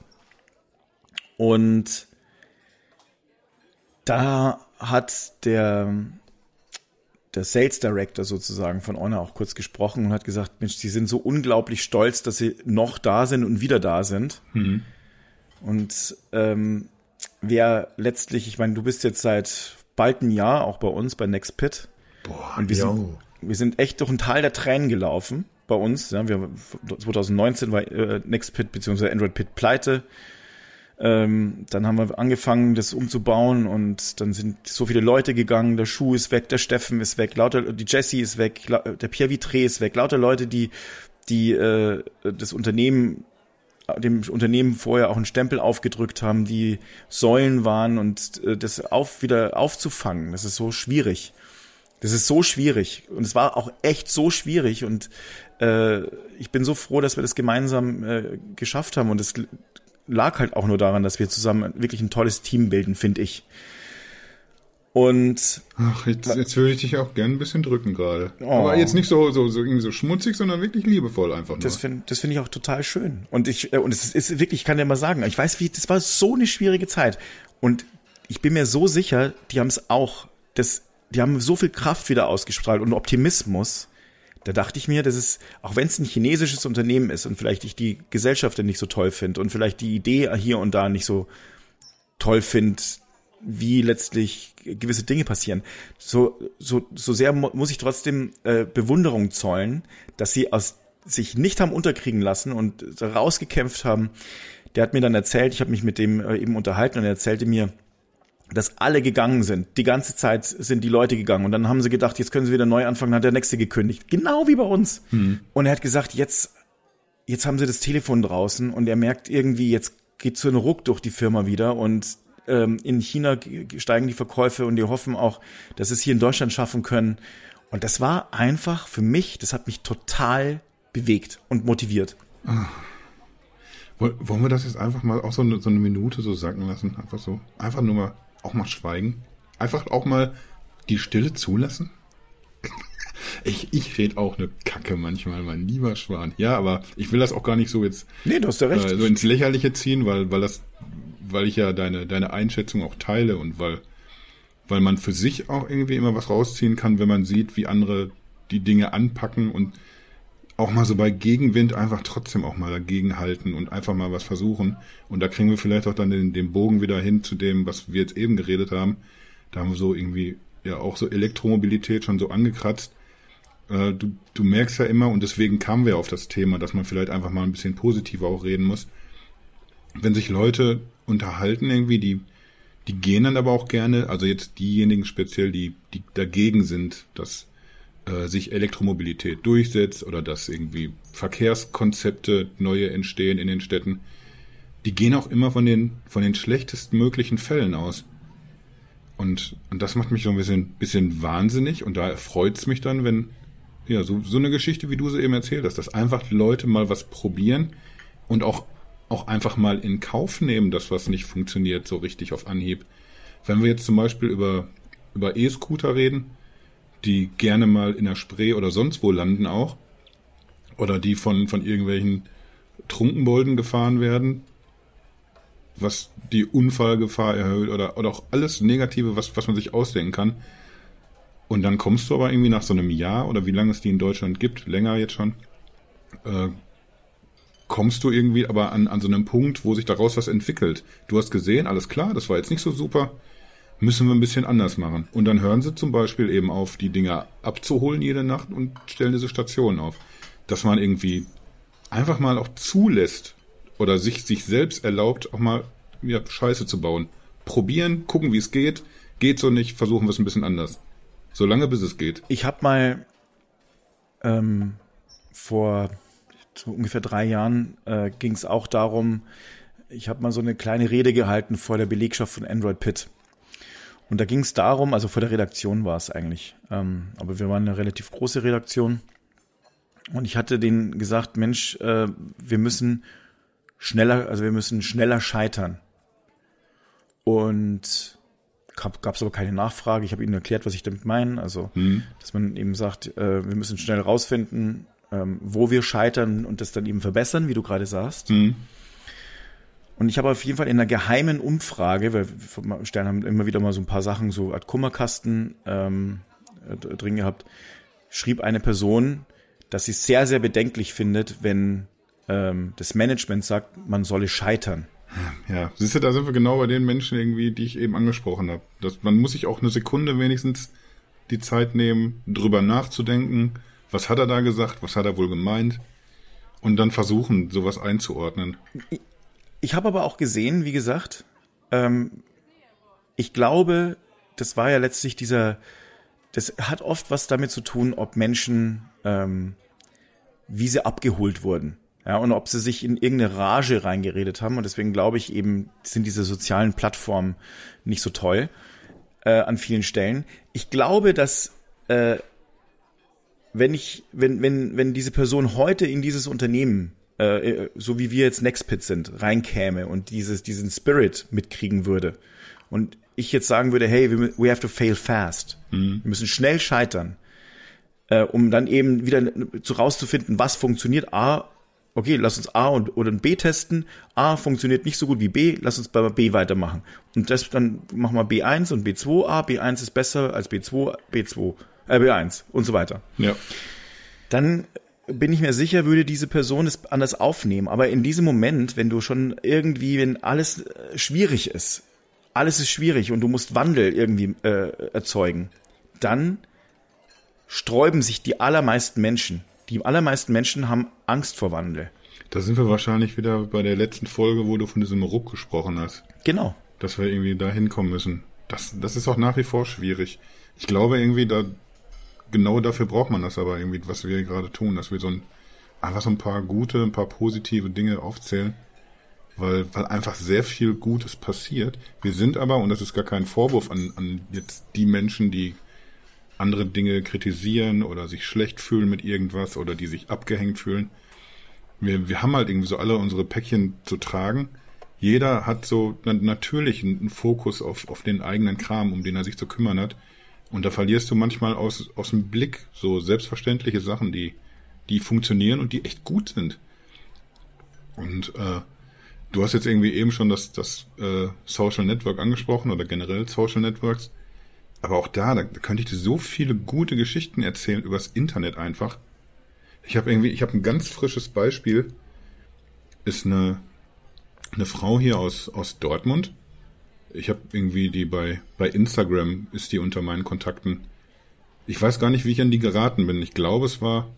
Und da hat der, der Sales Director sozusagen von Honor auch kurz gesprochen und hat gesagt, Mensch, sie sind so unglaublich stolz, dass sie noch da sind und wieder da sind. Mhm. Und ähm, wer letztlich, ich meine, du bist jetzt seit bald ein Jahr auch bei uns bei NextPit. Boah, und wir sind, wir sind echt durch ein Tal der Tränen gelaufen bei uns. Ja, wir, 2019 war äh, NextPit bzw. Android Pit pleite. Ähm, dann haben wir angefangen, das umzubauen und dann sind so viele Leute gegangen. Der Schuh ist weg, der Steffen ist weg, lauter die Jessie ist weg, der Pierre Vitré ist weg, lauter Leute, die die äh, das Unternehmen dem Unternehmen vorher auch einen Stempel aufgedrückt haben, die Säulen waren und äh, das auf wieder aufzufangen, das ist so schwierig. Das ist so schwierig. Und es war auch echt so schwierig. Und äh, ich bin so froh, dass wir das gemeinsam äh, geschafft haben. Und es lag halt auch nur daran, dass wir zusammen wirklich ein tolles Team bilden, finde ich. Und ach, jetzt, jetzt würde ich dich auch gern ein bisschen drücken gerade. Oh. Aber jetzt nicht so so so irgendwie so schmutzig, sondern wirklich liebevoll einfach nur. Das finde das finde ich auch total schön. Und ich äh, und es ist wirklich, ich kann dir mal sagen, ich weiß wie, das war so eine schwierige Zeit und ich bin mir so sicher, die haben es auch, das, die haben so viel Kraft wieder ausgestrahlt und Optimismus da dachte ich mir, dass es, auch wenn es ein chinesisches Unternehmen ist und vielleicht ich die Gesellschaft nicht so toll finde und vielleicht die Idee hier und da nicht so toll finde, wie letztlich gewisse Dinge passieren, so, so, so sehr muss ich trotzdem äh, Bewunderung zollen, dass sie aus sich nicht haben unterkriegen lassen und rausgekämpft haben. Der hat mir dann erzählt, ich habe mich mit dem äh, eben unterhalten und er erzählte mir, dass alle gegangen sind. Die ganze Zeit sind die Leute gegangen und dann haben sie gedacht, jetzt können sie wieder neu anfangen, hat der nächste gekündigt. Genau wie bei uns. Hm. Und er hat gesagt, jetzt, jetzt haben sie das Telefon draußen und er merkt irgendwie, jetzt geht so ein Ruck durch die Firma wieder und ähm, in China steigen die Verkäufe und die hoffen auch, dass sie es hier in Deutschland schaffen können. Und das war einfach für mich, das hat mich total bewegt und motiviert. Ah. Wollen wir das jetzt einfach mal auch so eine, so eine Minute so sacken lassen? Einfach so. Einfach nur mal auch mal schweigen. Einfach auch mal die Stille zulassen. Ich, ich rede auch eine Kacke manchmal, mein lieber Schwan. Ja, aber ich will das auch gar nicht so jetzt nee, du hast ja recht. Äh, so ins Lächerliche ziehen, weil, weil das, weil ich ja deine, deine Einschätzung auch teile und weil, weil man für sich auch irgendwie immer was rausziehen kann, wenn man sieht, wie andere die Dinge anpacken und auch mal so bei Gegenwind einfach trotzdem auch mal dagegen halten und einfach mal was versuchen. Und da kriegen wir vielleicht auch dann den, den Bogen wieder hin zu dem, was wir jetzt eben geredet haben. Da haben wir so irgendwie ja auch so Elektromobilität schon so angekratzt. Äh, du, du merkst ja immer, und deswegen kamen wir auf das Thema, dass man vielleicht einfach mal ein bisschen positiver auch reden muss. Wenn sich Leute unterhalten irgendwie, die, die gehen dann aber auch gerne, also jetzt diejenigen speziell, die, die dagegen sind, dass äh, sich Elektromobilität durchsetzt oder dass irgendwie Verkehrskonzepte neue entstehen in den Städten, die gehen auch immer von den, von den schlechtesten möglichen Fällen aus. Und, und das macht mich so ein bisschen, bisschen wahnsinnig und da freut es mich dann, wenn, ja, so, so eine Geschichte, wie du sie eben erzählt hast, dass einfach Leute mal was probieren und auch, auch einfach mal in Kauf nehmen, dass was nicht funktioniert, so richtig auf Anhieb. Wenn wir jetzt zum Beispiel über, über E-Scooter reden, die gerne mal in der Spree oder sonst wo landen auch, oder die von, von irgendwelchen Trunkenbolden gefahren werden, was die Unfallgefahr erhöht oder, oder auch alles Negative, was, was man sich ausdenken kann. Und dann kommst du aber irgendwie nach so einem Jahr oder wie lange es die in Deutschland gibt, länger jetzt schon, äh, kommst du irgendwie aber an, an so einem Punkt, wo sich daraus was entwickelt. Du hast gesehen, alles klar, das war jetzt nicht so super, müssen wir ein bisschen anders machen. Und dann hören sie zum Beispiel eben auf, die Dinger abzuholen jede Nacht und stellen diese Stationen auf. Dass man irgendwie einfach mal auch zulässt, oder sich, sich selbst erlaubt, auch mal ja, Scheiße zu bauen. Probieren, gucken, wie es geht. Geht so nicht, versuchen wir es ein bisschen anders. Solange bis es geht. Ich habe mal ähm, vor so ungefähr drei Jahren äh, ging es auch darum, ich habe mal so eine kleine Rede gehalten vor der Belegschaft von Android Pit. Und da ging es darum, also vor der Redaktion war es eigentlich, ähm, aber wir waren eine relativ große Redaktion. Und ich hatte denen gesagt, Mensch, äh, wir müssen schneller, also wir müssen schneller scheitern. Und gab es aber keine Nachfrage. Ich habe ihnen erklärt, was ich damit meine. Also, mhm. dass man eben sagt, äh, wir müssen schnell rausfinden, ähm, wo wir scheitern und das dann eben verbessern, wie du gerade sagst. Mhm. Und ich habe auf jeden Fall in einer geheimen Umfrage, weil Stern haben immer wieder mal so ein paar Sachen, so Art Kummerkasten ähm, drin gehabt, schrieb eine Person, dass sie es sehr, sehr bedenklich findet, wenn ähm, das Management sagt, man solle scheitern. Ja, siehst du, da sind wir genau bei den Menschen irgendwie, die ich eben angesprochen habe. Das, man muss sich auch eine Sekunde wenigstens die Zeit nehmen, drüber nachzudenken, was hat er da gesagt, was hat er wohl gemeint und dann versuchen, sowas einzuordnen. Ich, habe aber auch gesehen, wie gesagt, ähm, ich glaube, das war ja letztlich dieser, das hat oft was damit zu tun, ob Menschen, ähm, wie sie abgeholt wurden. Ja, und ob sie sich in irgendeine Rage reingeredet haben. Und deswegen glaube ich eben, sind diese sozialen Plattformen nicht so toll äh, an vielen Stellen. Ich glaube, dass äh, wenn ich, wenn, wenn, wenn diese Person heute in dieses Unternehmen, äh, so wie wir jetzt Nextpit sind, reinkäme und dieses, diesen Spirit mitkriegen würde und ich jetzt sagen würde, hey, we, we have to fail fast. Mhm. Wir müssen schnell scheitern, äh, um dann eben wieder zu rauszufinden, was funktioniert. A, okay, lass uns A und, oder B testen. A funktioniert nicht so gut wie B, lass uns bei B weitermachen. Und das dann machen wir B1 und B2. A, B1 ist besser als B2, B2, äh, B1 und so weiter. Ja. Dann bin ich mir sicher, würde diese Person es anders aufnehmen. Aber in diesem Moment, wenn du schon irgendwie, wenn alles äh, schwierig ist, alles ist schwierig und du musst Wandel irgendwie äh, erzeugen, dann sträuben sich die allermeisten Menschen die allermeisten Menschen haben Angst vor Wandel. Da sind wir wahrscheinlich wieder bei der letzten Folge, wo du von diesem Ruck gesprochen hast. Genau. Dass wir irgendwie da hinkommen müssen. Das, das ist auch nach wie vor schwierig. Ich glaube irgendwie, da genau dafür braucht man das aber irgendwie, was wir gerade tun, dass wir so ein, einfach so ein paar gute, ein paar positive Dinge aufzählen, weil, weil einfach sehr viel Gutes passiert. Wir sind aber, und das ist gar kein Vorwurf an, an jetzt die Menschen, die andere Dinge kritisieren oder sich schlecht fühlen mit irgendwas oder die sich abgehängt fühlen. Wir, wir haben halt irgendwie so alle unsere Päckchen zu tragen. Jeder hat so natürlich einen Fokus auf, auf den eigenen Kram, um den er sich zu kümmern hat. Und da verlierst du manchmal aus, aus dem Blick so selbstverständliche Sachen, die, die funktionieren und die echt gut sind. Und äh, du hast jetzt irgendwie eben schon das, das äh, Social Network angesprochen oder generell Social Networks. Aber auch da, da, könnte ich dir so viele gute Geschichten erzählen übers Internet einfach. Ich habe irgendwie, ich habe ein ganz frisches Beispiel. Ist eine, eine Frau hier aus, aus Dortmund. Ich habe irgendwie die bei, bei Instagram ist die unter meinen Kontakten. Ich weiß gar nicht, wie ich an die geraten bin. Ich glaube, es war,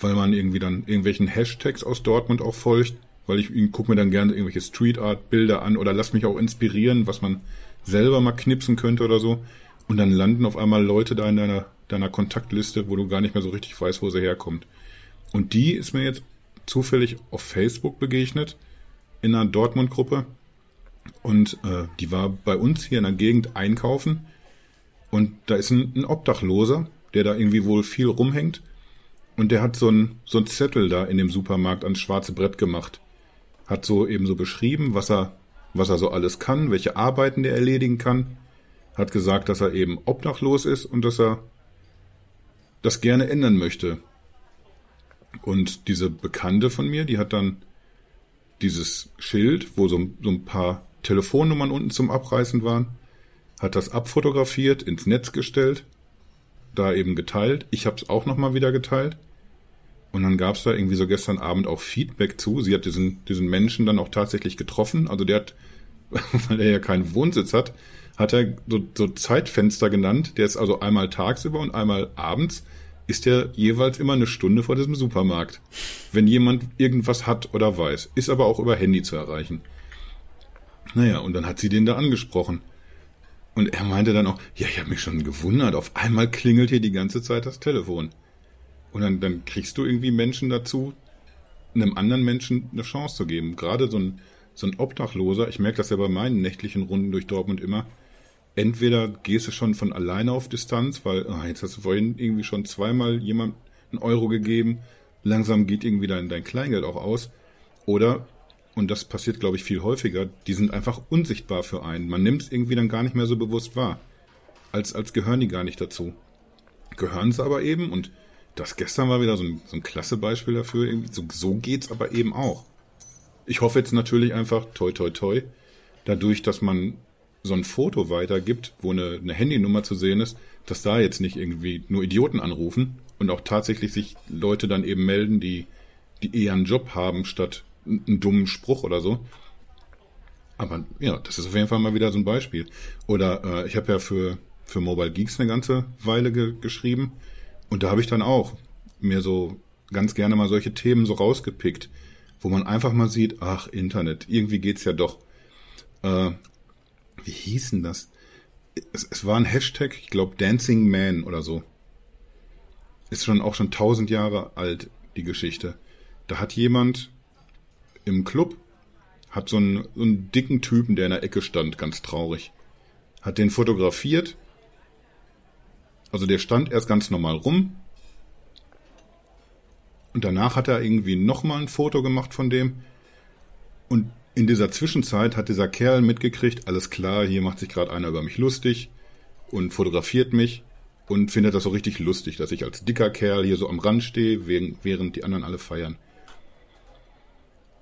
weil man irgendwie dann irgendwelchen Hashtags aus Dortmund auch folgt, weil ich gucke mir dann gerne irgendwelche Street Art Bilder an oder lass mich auch inspirieren, was man selber mal knipsen könnte oder so. Und dann landen auf einmal Leute da in deiner, deiner Kontaktliste, wo du gar nicht mehr so richtig weißt, wo sie herkommt. Und die ist mir jetzt zufällig auf Facebook begegnet, in einer Dortmund-Gruppe. Und äh, die war bei uns hier in der Gegend einkaufen. Und da ist ein, ein Obdachloser, der da irgendwie wohl viel rumhängt. Und der hat so ein, so ein Zettel da in dem Supermarkt ans schwarze Brett gemacht. Hat so eben so beschrieben, was er was er so alles kann, welche Arbeiten der erledigen kann, hat gesagt, dass er eben obdachlos ist und dass er das gerne ändern möchte. Und diese Bekannte von mir, die hat dann dieses Schild, wo so, so ein paar Telefonnummern unten zum Abreißen waren, hat das abfotografiert, ins Netz gestellt, da eben geteilt. Ich habe es auch nochmal wieder geteilt. Und dann gab es da irgendwie so gestern Abend auch Feedback zu. Sie hat diesen, diesen Menschen dann auch tatsächlich getroffen. Also der hat, weil er ja keinen Wohnsitz hat, hat er so, so Zeitfenster genannt. Der ist also einmal tagsüber und einmal abends ist er jeweils immer eine Stunde vor diesem Supermarkt. Wenn jemand irgendwas hat oder weiß. Ist aber auch über Handy zu erreichen. Naja, und dann hat sie den da angesprochen. Und er meinte dann auch, ja, ich habe mich schon gewundert, auf einmal klingelt hier die ganze Zeit das Telefon. Und dann, dann kriegst du irgendwie Menschen dazu, einem anderen Menschen eine Chance zu geben. Gerade so ein, so ein Obdachloser, ich merke das ja bei meinen nächtlichen Runden durch Dortmund immer, entweder gehst du schon von alleine auf Distanz, weil oh, jetzt hast du vorhin irgendwie schon zweimal jemand einen Euro gegeben, langsam geht irgendwie dein, dein Kleingeld auch aus. Oder, und das passiert, glaube ich, viel häufiger, die sind einfach unsichtbar für einen. Man nimmt es irgendwie dann gar nicht mehr so bewusst wahr. Als, als gehören die gar nicht dazu. Gehören sie aber eben und das gestern war wieder so ein, so ein klasse Beispiel dafür. So, so geht's aber eben auch. Ich hoffe jetzt natürlich einfach, toi, toi, toi, dadurch, dass man so ein Foto weitergibt, wo eine, eine Handynummer zu sehen ist, dass da jetzt nicht irgendwie nur Idioten anrufen und auch tatsächlich sich Leute dann eben melden, die, die eher einen Job haben, statt einen dummen Spruch oder so. Aber ja, das ist auf jeden Fall mal wieder so ein Beispiel. Oder äh, ich habe ja für, für Mobile Geeks eine ganze Weile ge geschrieben und da habe ich dann auch mir so ganz gerne mal solche Themen so rausgepickt, wo man einfach mal sieht, ach, Internet, irgendwie geht's ja doch. Äh, wie hieß denn das? Es, es war ein Hashtag, ich glaube Dancing Man oder so. Ist schon auch schon tausend Jahre alt, die Geschichte. Da hat jemand im Club, hat so einen, so einen dicken Typen, der in der Ecke stand, ganz traurig. Hat den fotografiert also der stand erst ganz normal rum. Und danach hat er irgendwie nochmal ein Foto gemacht von dem. Und in dieser Zwischenzeit hat dieser Kerl mitgekriegt, alles klar, hier macht sich gerade einer über mich lustig und fotografiert mich und findet das so richtig lustig, dass ich als dicker Kerl hier so am Rand stehe, während die anderen alle feiern.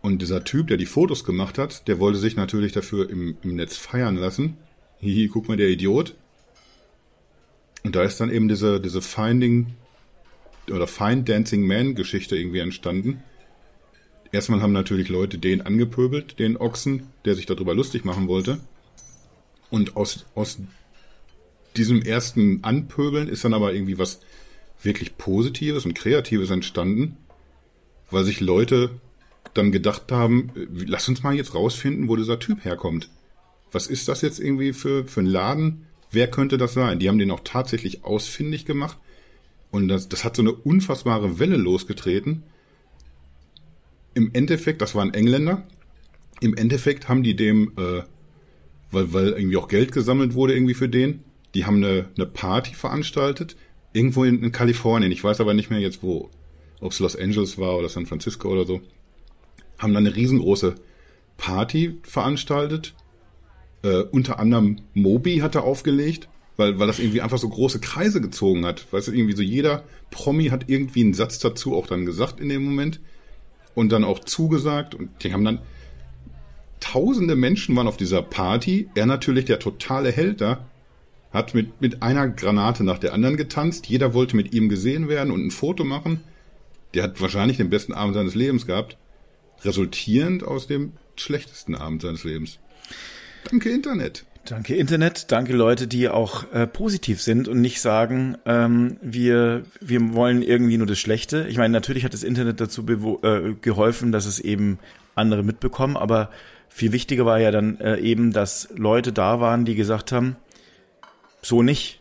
Und dieser Typ, der die Fotos gemacht hat, der wollte sich natürlich dafür im, im Netz feiern lassen. Hihi, guck mal, der Idiot. Und da ist dann eben diese, diese Finding oder Find Dancing Man Geschichte irgendwie entstanden. Erstmal haben natürlich Leute den angepöbelt, den Ochsen, der sich darüber lustig machen wollte. Und aus, aus diesem ersten Anpöbeln ist dann aber irgendwie was wirklich Positives und Kreatives entstanden, weil sich Leute dann gedacht haben, äh, lass uns mal jetzt rausfinden, wo dieser Typ herkommt. Was ist das jetzt irgendwie für, für ein Laden? Wer könnte das sein? Die haben den auch tatsächlich ausfindig gemacht. Und das, das hat so eine unfassbare Welle losgetreten. Im Endeffekt, das waren Engländer. Im Endeffekt haben die dem, äh, weil, weil irgendwie auch Geld gesammelt wurde irgendwie für den, die haben eine, eine Party veranstaltet. Irgendwo in, in Kalifornien. Ich weiß aber nicht mehr jetzt wo. Ob es Los Angeles war oder San Francisco oder so. Haben dann eine riesengroße Party veranstaltet äh, unter anderem Moby hat er aufgelegt, weil, weil das irgendwie einfach so große Kreise gezogen hat. Weißt du, irgendwie so jeder Promi hat irgendwie einen Satz dazu auch dann gesagt in dem Moment und dann auch zugesagt und die haben dann tausende Menschen waren auf dieser Party. Er natürlich der totale Held da, hat mit, mit einer Granate nach der anderen getanzt. Jeder wollte mit ihm gesehen werden und ein Foto machen. Der hat wahrscheinlich den besten Abend seines Lebens gehabt, resultierend aus dem schlechtesten Abend seines Lebens. Danke Internet. Danke Internet, danke Leute, die auch äh, positiv sind und nicht sagen, ähm, wir, wir wollen irgendwie nur das Schlechte. Ich meine, natürlich hat das Internet dazu äh, geholfen, dass es eben andere mitbekommen, aber viel wichtiger war ja dann äh, eben, dass Leute da waren, die gesagt haben, so nicht.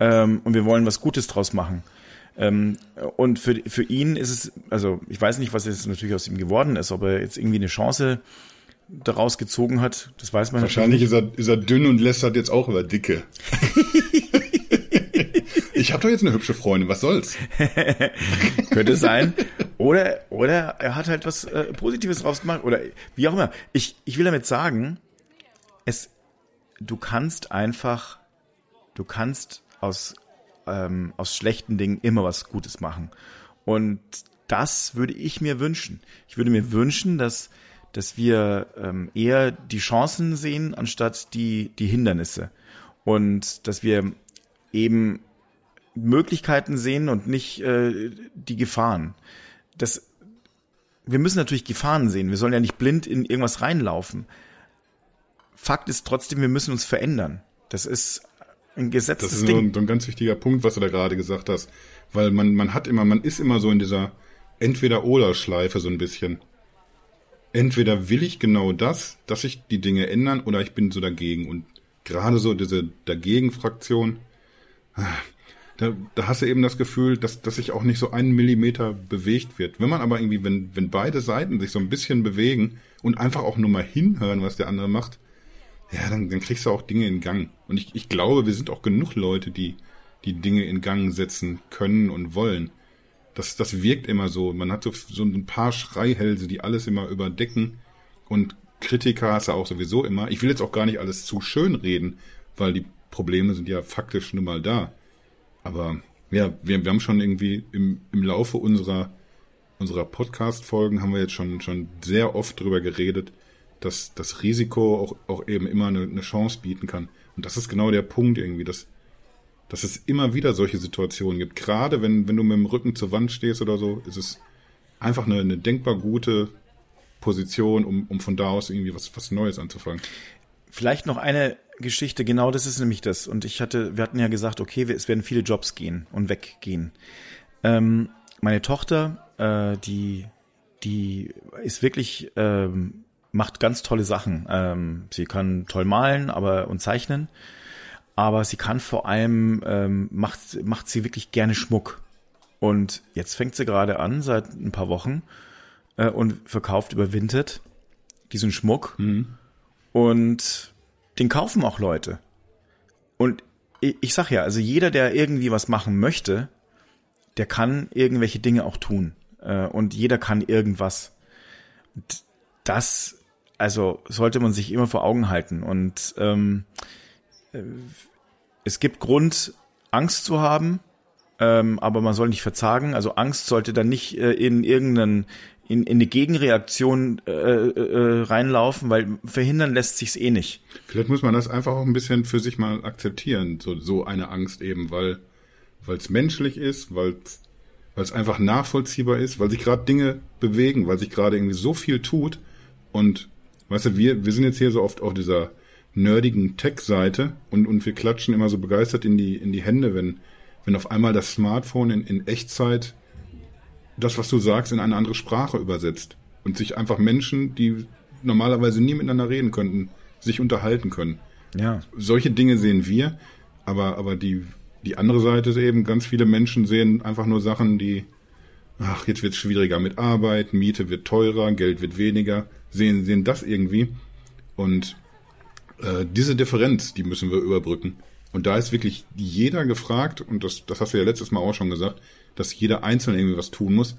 Ähm, und wir wollen was Gutes draus machen. Ähm, und für, für ihn ist es, also ich weiß nicht, was jetzt natürlich aus ihm geworden ist, ob er jetzt irgendwie eine Chance daraus gezogen hat, das weiß man Wahrscheinlich ist er, ist er dünn und lästert jetzt auch über Dicke. ich habe doch jetzt eine hübsche Freundin, was soll's? Könnte sein. Oder, oder er hat halt was äh, Positives draus gemacht. Oder wie auch immer. Ich, ich will damit sagen, es, du kannst einfach, du kannst aus, ähm, aus schlechten Dingen immer was Gutes machen. Und das würde ich mir wünschen. Ich würde mir wünschen, dass dass wir ähm, eher die Chancen sehen, anstatt die, die Hindernisse. Und dass wir eben Möglichkeiten sehen und nicht äh, die Gefahren. Das, wir müssen natürlich Gefahren sehen. Wir sollen ja nicht blind in irgendwas reinlaufen. Fakt ist trotzdem, wir müssen uns verändern. Das ist ein gesetztes Das ist Ding. So ein, ein ganz wichtiger Punkt, was du da gerade gesagt hast. Weil man, man hat immer, man ist immer so in dieser Entweder-Oder-Schleife so ein bisschen entweder will ich genau das, dass sich die Dinge ändern, oder ich bin so dagegen. Und gerade so diese Dagegen-Fraktion, da, da hast du eben das Gefühl, dass, dass sich auch nicht so einen Millimeter bewegt wird. Wenn man aber irgendwie, wenn, wenn beide Seiten sich so ein bisschen bewegen und einfach auch nur mal hinhören, was der andere macht, ja, dann, dann kriegst du auch Dinge in Gang. Und ich, ich glaube, wir sind auch genug Leute, die die Dinge in Gang setzen können und wollen das, das wirkt immer so. Man hat so, so ein paar Schreihälse, die alles immer überdecken. Und Kritiker hast du auch sowieso immer. Ich will jetzt auch gar nicht alles zu schön reden, weil die Probleme sind ja faktisch nun mal da. Aber ja, wir, wir haben schon irgendwie im, im Laufe unserer, unserer Podcast-Folgen haben wir jetzt schon, schon sehr oft drüber geredet, dass das Risiko auch, auch eben immer eine, eine Chance bieten kann. Und das ist genau der Punkt irgendwie, dass dass es immer wieder solche Situationen gibt. Gerade wenn, wenn du mit dem Rücken zur Wand stehst oder so, ist es einfach eine, eine denkbar gute Position, um, um von da aus irgendwie was, was Neues anzufangen. Vielleicht noch eine Geschichte, genau das ist nämlich das. Und ich hatte, wir hatten ja gesagt, okay, es werden viele Jobs gehen und weggehen. Ähm, meine Tochter, äh, die, die ist wirklich, ähm, macht ganz tolle Sachen. Ähm, sie kann toll malen, aber und zeichnen aber sie kann vor allem, ähm, macht, macht sie wirklich gerne Schmuck. Und jetzt fängt sie gerade an, seit ein paar Wochen, äh, und verkauft über Vinted diesen Schmuck. Mhm. Und den kaufen auch Leute. Und ich, ich sag ja, also jeder, der irgendwie was machen möchte, der kann irgendwelche Dinge auch tun. Äh, und jeder kann irgendwas. Und das, also sollte man sich immer vor Augen halten. Und ähm, es gibt Grund, Angst zu haben, ähm, aber man soll nicht verzagen. Also Angst sollte dann nicht äh, in irgendeinen in, in eine Gegenreaktion äh, äh, reinlaufen, weil verhindern lässt sich's eh nicht. Vielleicht muss man das einfach auch ein bisschen für sich mal akzeptieren, so, so eine Angst eben, weil weil es menschlich ist, weil es einfach nachvollziehbar ist, weil sich gerade Dinge bewegen, weil sich gerade irgendwie so viel tut und weißt du, wir wir sind jetzt hier so oft auf dieser nerdigen Tech-Seite und, und wir klatschen immer so begeistert in die, in die Hände, wenn, wenn auf einmal das Smartphone in, in Echtzeit das, was du sagst, in eine andere Sprache übersetzt und sich einfach Menschen, die normalerweise nie miteinander reden könnten, sich unterhalten können. Ja. Solche Dinge sehen wir, aber, aber die, die andere Seite ist eben, ganz viele Menschen sehen einfach nur Sachen, die, ach, jetzt wird es schwieriger mit Arbeit, Miete wird teurer, Geld wird weniger, sehen, sehen das irgendwie. Und äh, diese Differenz, die müssen wir überbrücken. Und da ist wirklich jeder gefragt, und das, das hast du ja letztes Mal auch schon gesagt, dass jeder Einzelne irgendwie was tun muss.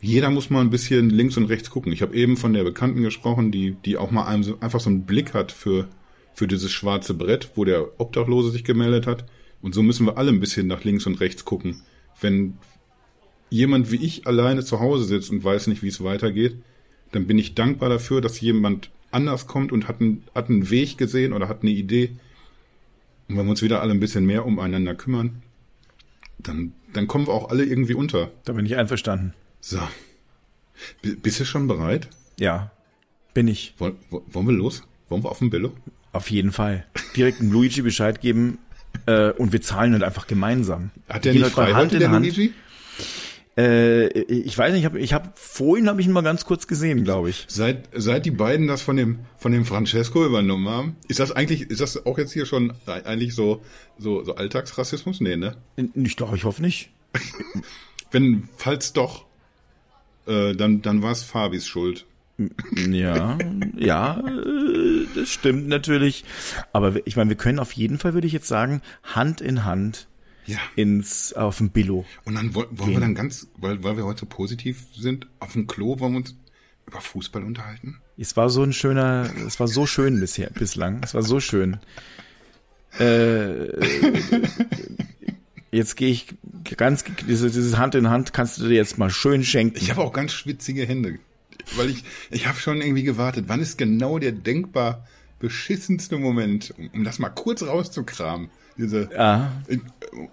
Jeder muss mal ein bisschen links und rechts gucken. Ich habe eben von der Bekannten gesprochen, die, die auch mal einem so, einfach so einen Blick hat für, für dieses schwarze Brett, wo der Obdachlose sich gemeldet hat. Und so müssen wir alle ein bisschen nach links und rechts gucken. Wenn jemand wie ich alleine zu Hause sitzt und weiß nicht, wie es weitergeht, dann bin ich dankbar dafür, dass jemand anders kommt und hat einen, hat einen Weg gesehen oder hat eine Idee. Und wenn wir uns wieder alle ein bisschen mehr umeinander kümmern, dann, dann kommen wir auch alle irgendwie unter. Da bin ich einverstanden. So. B bist du schon bereit? Ja, bin ich. Woll, wollen wir los? Wollen wir auf den Billo? Auf jeden Fall. Direkt dem Luigi Bescheid geben äh, und wir zahlen halt einfach gemeinsam. Hat der nicht frei heute, der Luigi? Äh, ich weiß nicht, ich habe ich hab, vorhin habe ich ihn mal ganz kurz gesehen, glaube ich. Seit, seit die beiden das von dem, von dem Francesco übernommen haben, ist das eigentlich, ist das auch jetzt hier schon eigentlich so, so, so Alltagsrassismus? Nee, ne? Ich glaube, ich hoffe nicht. Wenn, falls doch, äh, dann, dann war es Fabis Schuld. Ja, ja, äh, das stimmt natürlich. Aber ich meine, wir können auf jeden Fall, würde ich jetzt sagen, Hand in Hand ja. ins auf dem Billo. Und dann wollen, wollen wir dann ganz, weil, weil wir heute so positiv sind, auf dem Klo wollen wir uns über Fußball unterhalten? Es war so ein schöner, es war so schön bisher, bislang. Es war so schön. Äh, jetzt gehe ich ganz, dieses, dieses Hand in Hand kannst du dir jetzt mal schön schenken. Ich habe auch ganz schwitzige Hände, weil ich, ich habe schon irgendwie gewartet. Wann ist genau der denkbar beschissenste Moment, um das mal kurz rauszukramen? Diese, ja.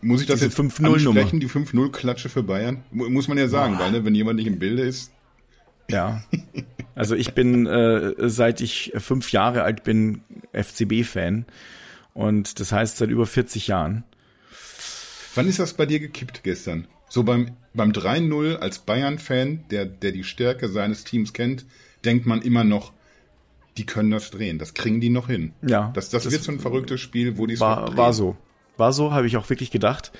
Muss ich das Diese jetzt ansprechen, die 5-0-Klatsche für Bayern? Muss man ja sagen, weil ne, wenn jemand nicht im Bilde ist. Ja. Also ich bin, äh, seit ich fünf Jahre alt bin, FCB-Fan. Und das heißt seit über 40 Jahren. Wann ist das bei dir gekippt gestern? So beim, beim 3-0 als Bayern-Fan, der, der die Stärke seines Teams kennt, denkt man immer noch, die können das drehen. Das kriegen die noch hin. Ja. Das, das, das wird so ein verrücktes Spiel, wo die es war, war so. War so, habe ich auch wirklich gedacht.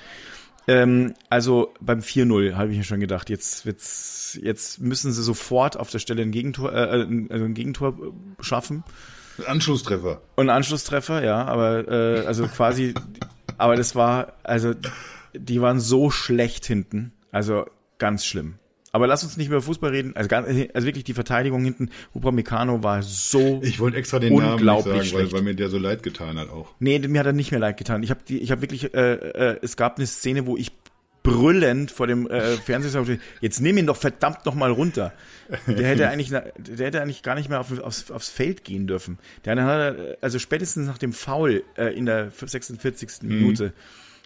Ähm, also beim 4-0 habe ich mir schon gedacht, jetzt wird's, jetzt müssen sie sofort auf der Stelle ein Gegentor, äh, äh also ein Gegentor schaffen. Anschlusstreffer. Und Anschlusstreffer, ja, aber äh, also quasi, aber das war, also die waren so schlecht hinten, also ganz schlimm. Aber lass uns nicht über Fußball reden. Also, ganz, also wirklich die Verteidigung hinten. Upamecano war so Ich wollte extra den Namen nicht sagen, weil, weil, mir der so leid getan hat auch. Nee, mir hat er nicht mehr leid getan. Ich habe ich habe wirklich äh, äh, es gab eine Szene, wo ich brüllend vor dem äh, Fernseher jetzt nimm ihn doch verdammt noch mal runter. Der hätte eigentlich der hätte eigentlich gar nicht mehr auf, aufs, aufs Feld gehen dürfen. Der hat also spätestens nach dem Foul äh, in der 46. Mhm. Minute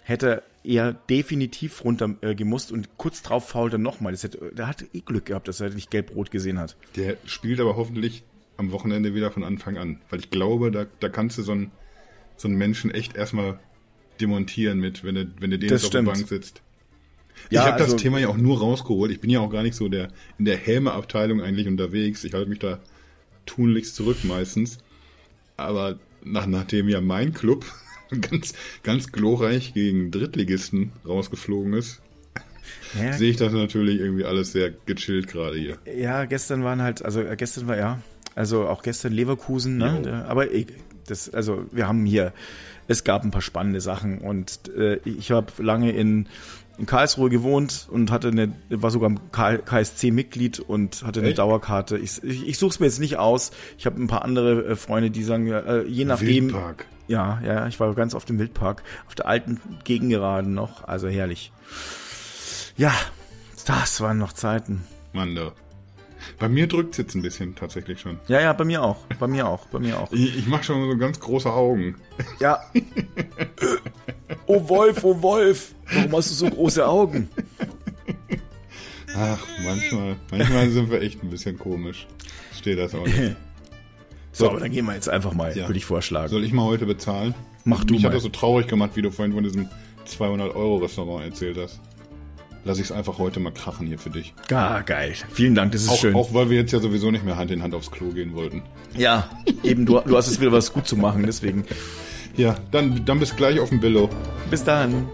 hätte er definitiv runter äh, gemusst und kurz drauf fault er nochmal. Der hat eh Glück gehabt, dass er nicht gelb-rot gesehen hat. Der spielt aber hoffentlich am Wochenende wieder von Anfang an. Weil ich glaube, da, da kannst du so einen, so einen Menschen echt erstmal demontieren mit, wenn du, wenn du den auf der Bank sitzt. Ja, ich habe also, das Thema ja auch nur rausgeholt. Ich bin ja auch gar nicht so der in der Häme-Abteilung eigentlich unterwegs. Ich halte mich da tunlichst zurück meistens. Aber nach, nachdem ja mein Club ganz, ganz glorreich gegen Drittligisten rausgeflogen ist, ja. sehe ich das natürlich irgendwie alles sehr gechillt gerade hier. Ja, gestern waren halt, also äh, gestern war ja, also auch gestern Leverkusen, ne? aber das, also wir haben hier, es gab ein paar spannende Sachen und äh, ich habe lange in in Karlsruhe gewohnt und hatte eine, war sogar KSC-Mitglied und hatte eine Echt? Dauerkarte. Ich, ich, ich suche es mir jetzt nicht aus. Ich habe ein paar andere äh, Freunde, die sagen, äh, je nachdem. Wildpark. Ja, ja, ich war ganz auf dem Wildpark, auf der alten Gegengeraden noch, also herrlich. Ja, das waren noch Zeiten. Mann, da. Bei mir drückt es jetzt ein bisschen tatsächlich schon. Ja, ja, bei mir auch. Bei mir auch. Bei mir auch. Ich, ich mache schon so ganz große Augen. Ja. oh Wolf, oh Wolf. Warum hast du so große Augen? Ach, manchmal, manchmal sind wir echt ein bisschen komisch. Steht das auch nicht. So, aber dann gehen wir jetzt einfach mal, ja. würde ich vorschlagen. Soll ich mal heute bezahlen? Mach du Mich mal. hat das so traurig gemacht, wie du vorhin von diesem 200-Euro-Restaurant erzählt hast. Lass ich es einfach heute mal krachen hier für dich. Ah, geil. Vielen Dank, das ist auch, schön. Auch weil wir jetzt ja sowieso nicht mehr Hand in Hand aufs Klo gehen wollten. Ja, eben, du, du hast es wieder was gut zu machen, deswegen. Ja, dann, dann bis gleich auf dem Billo. Bis dann.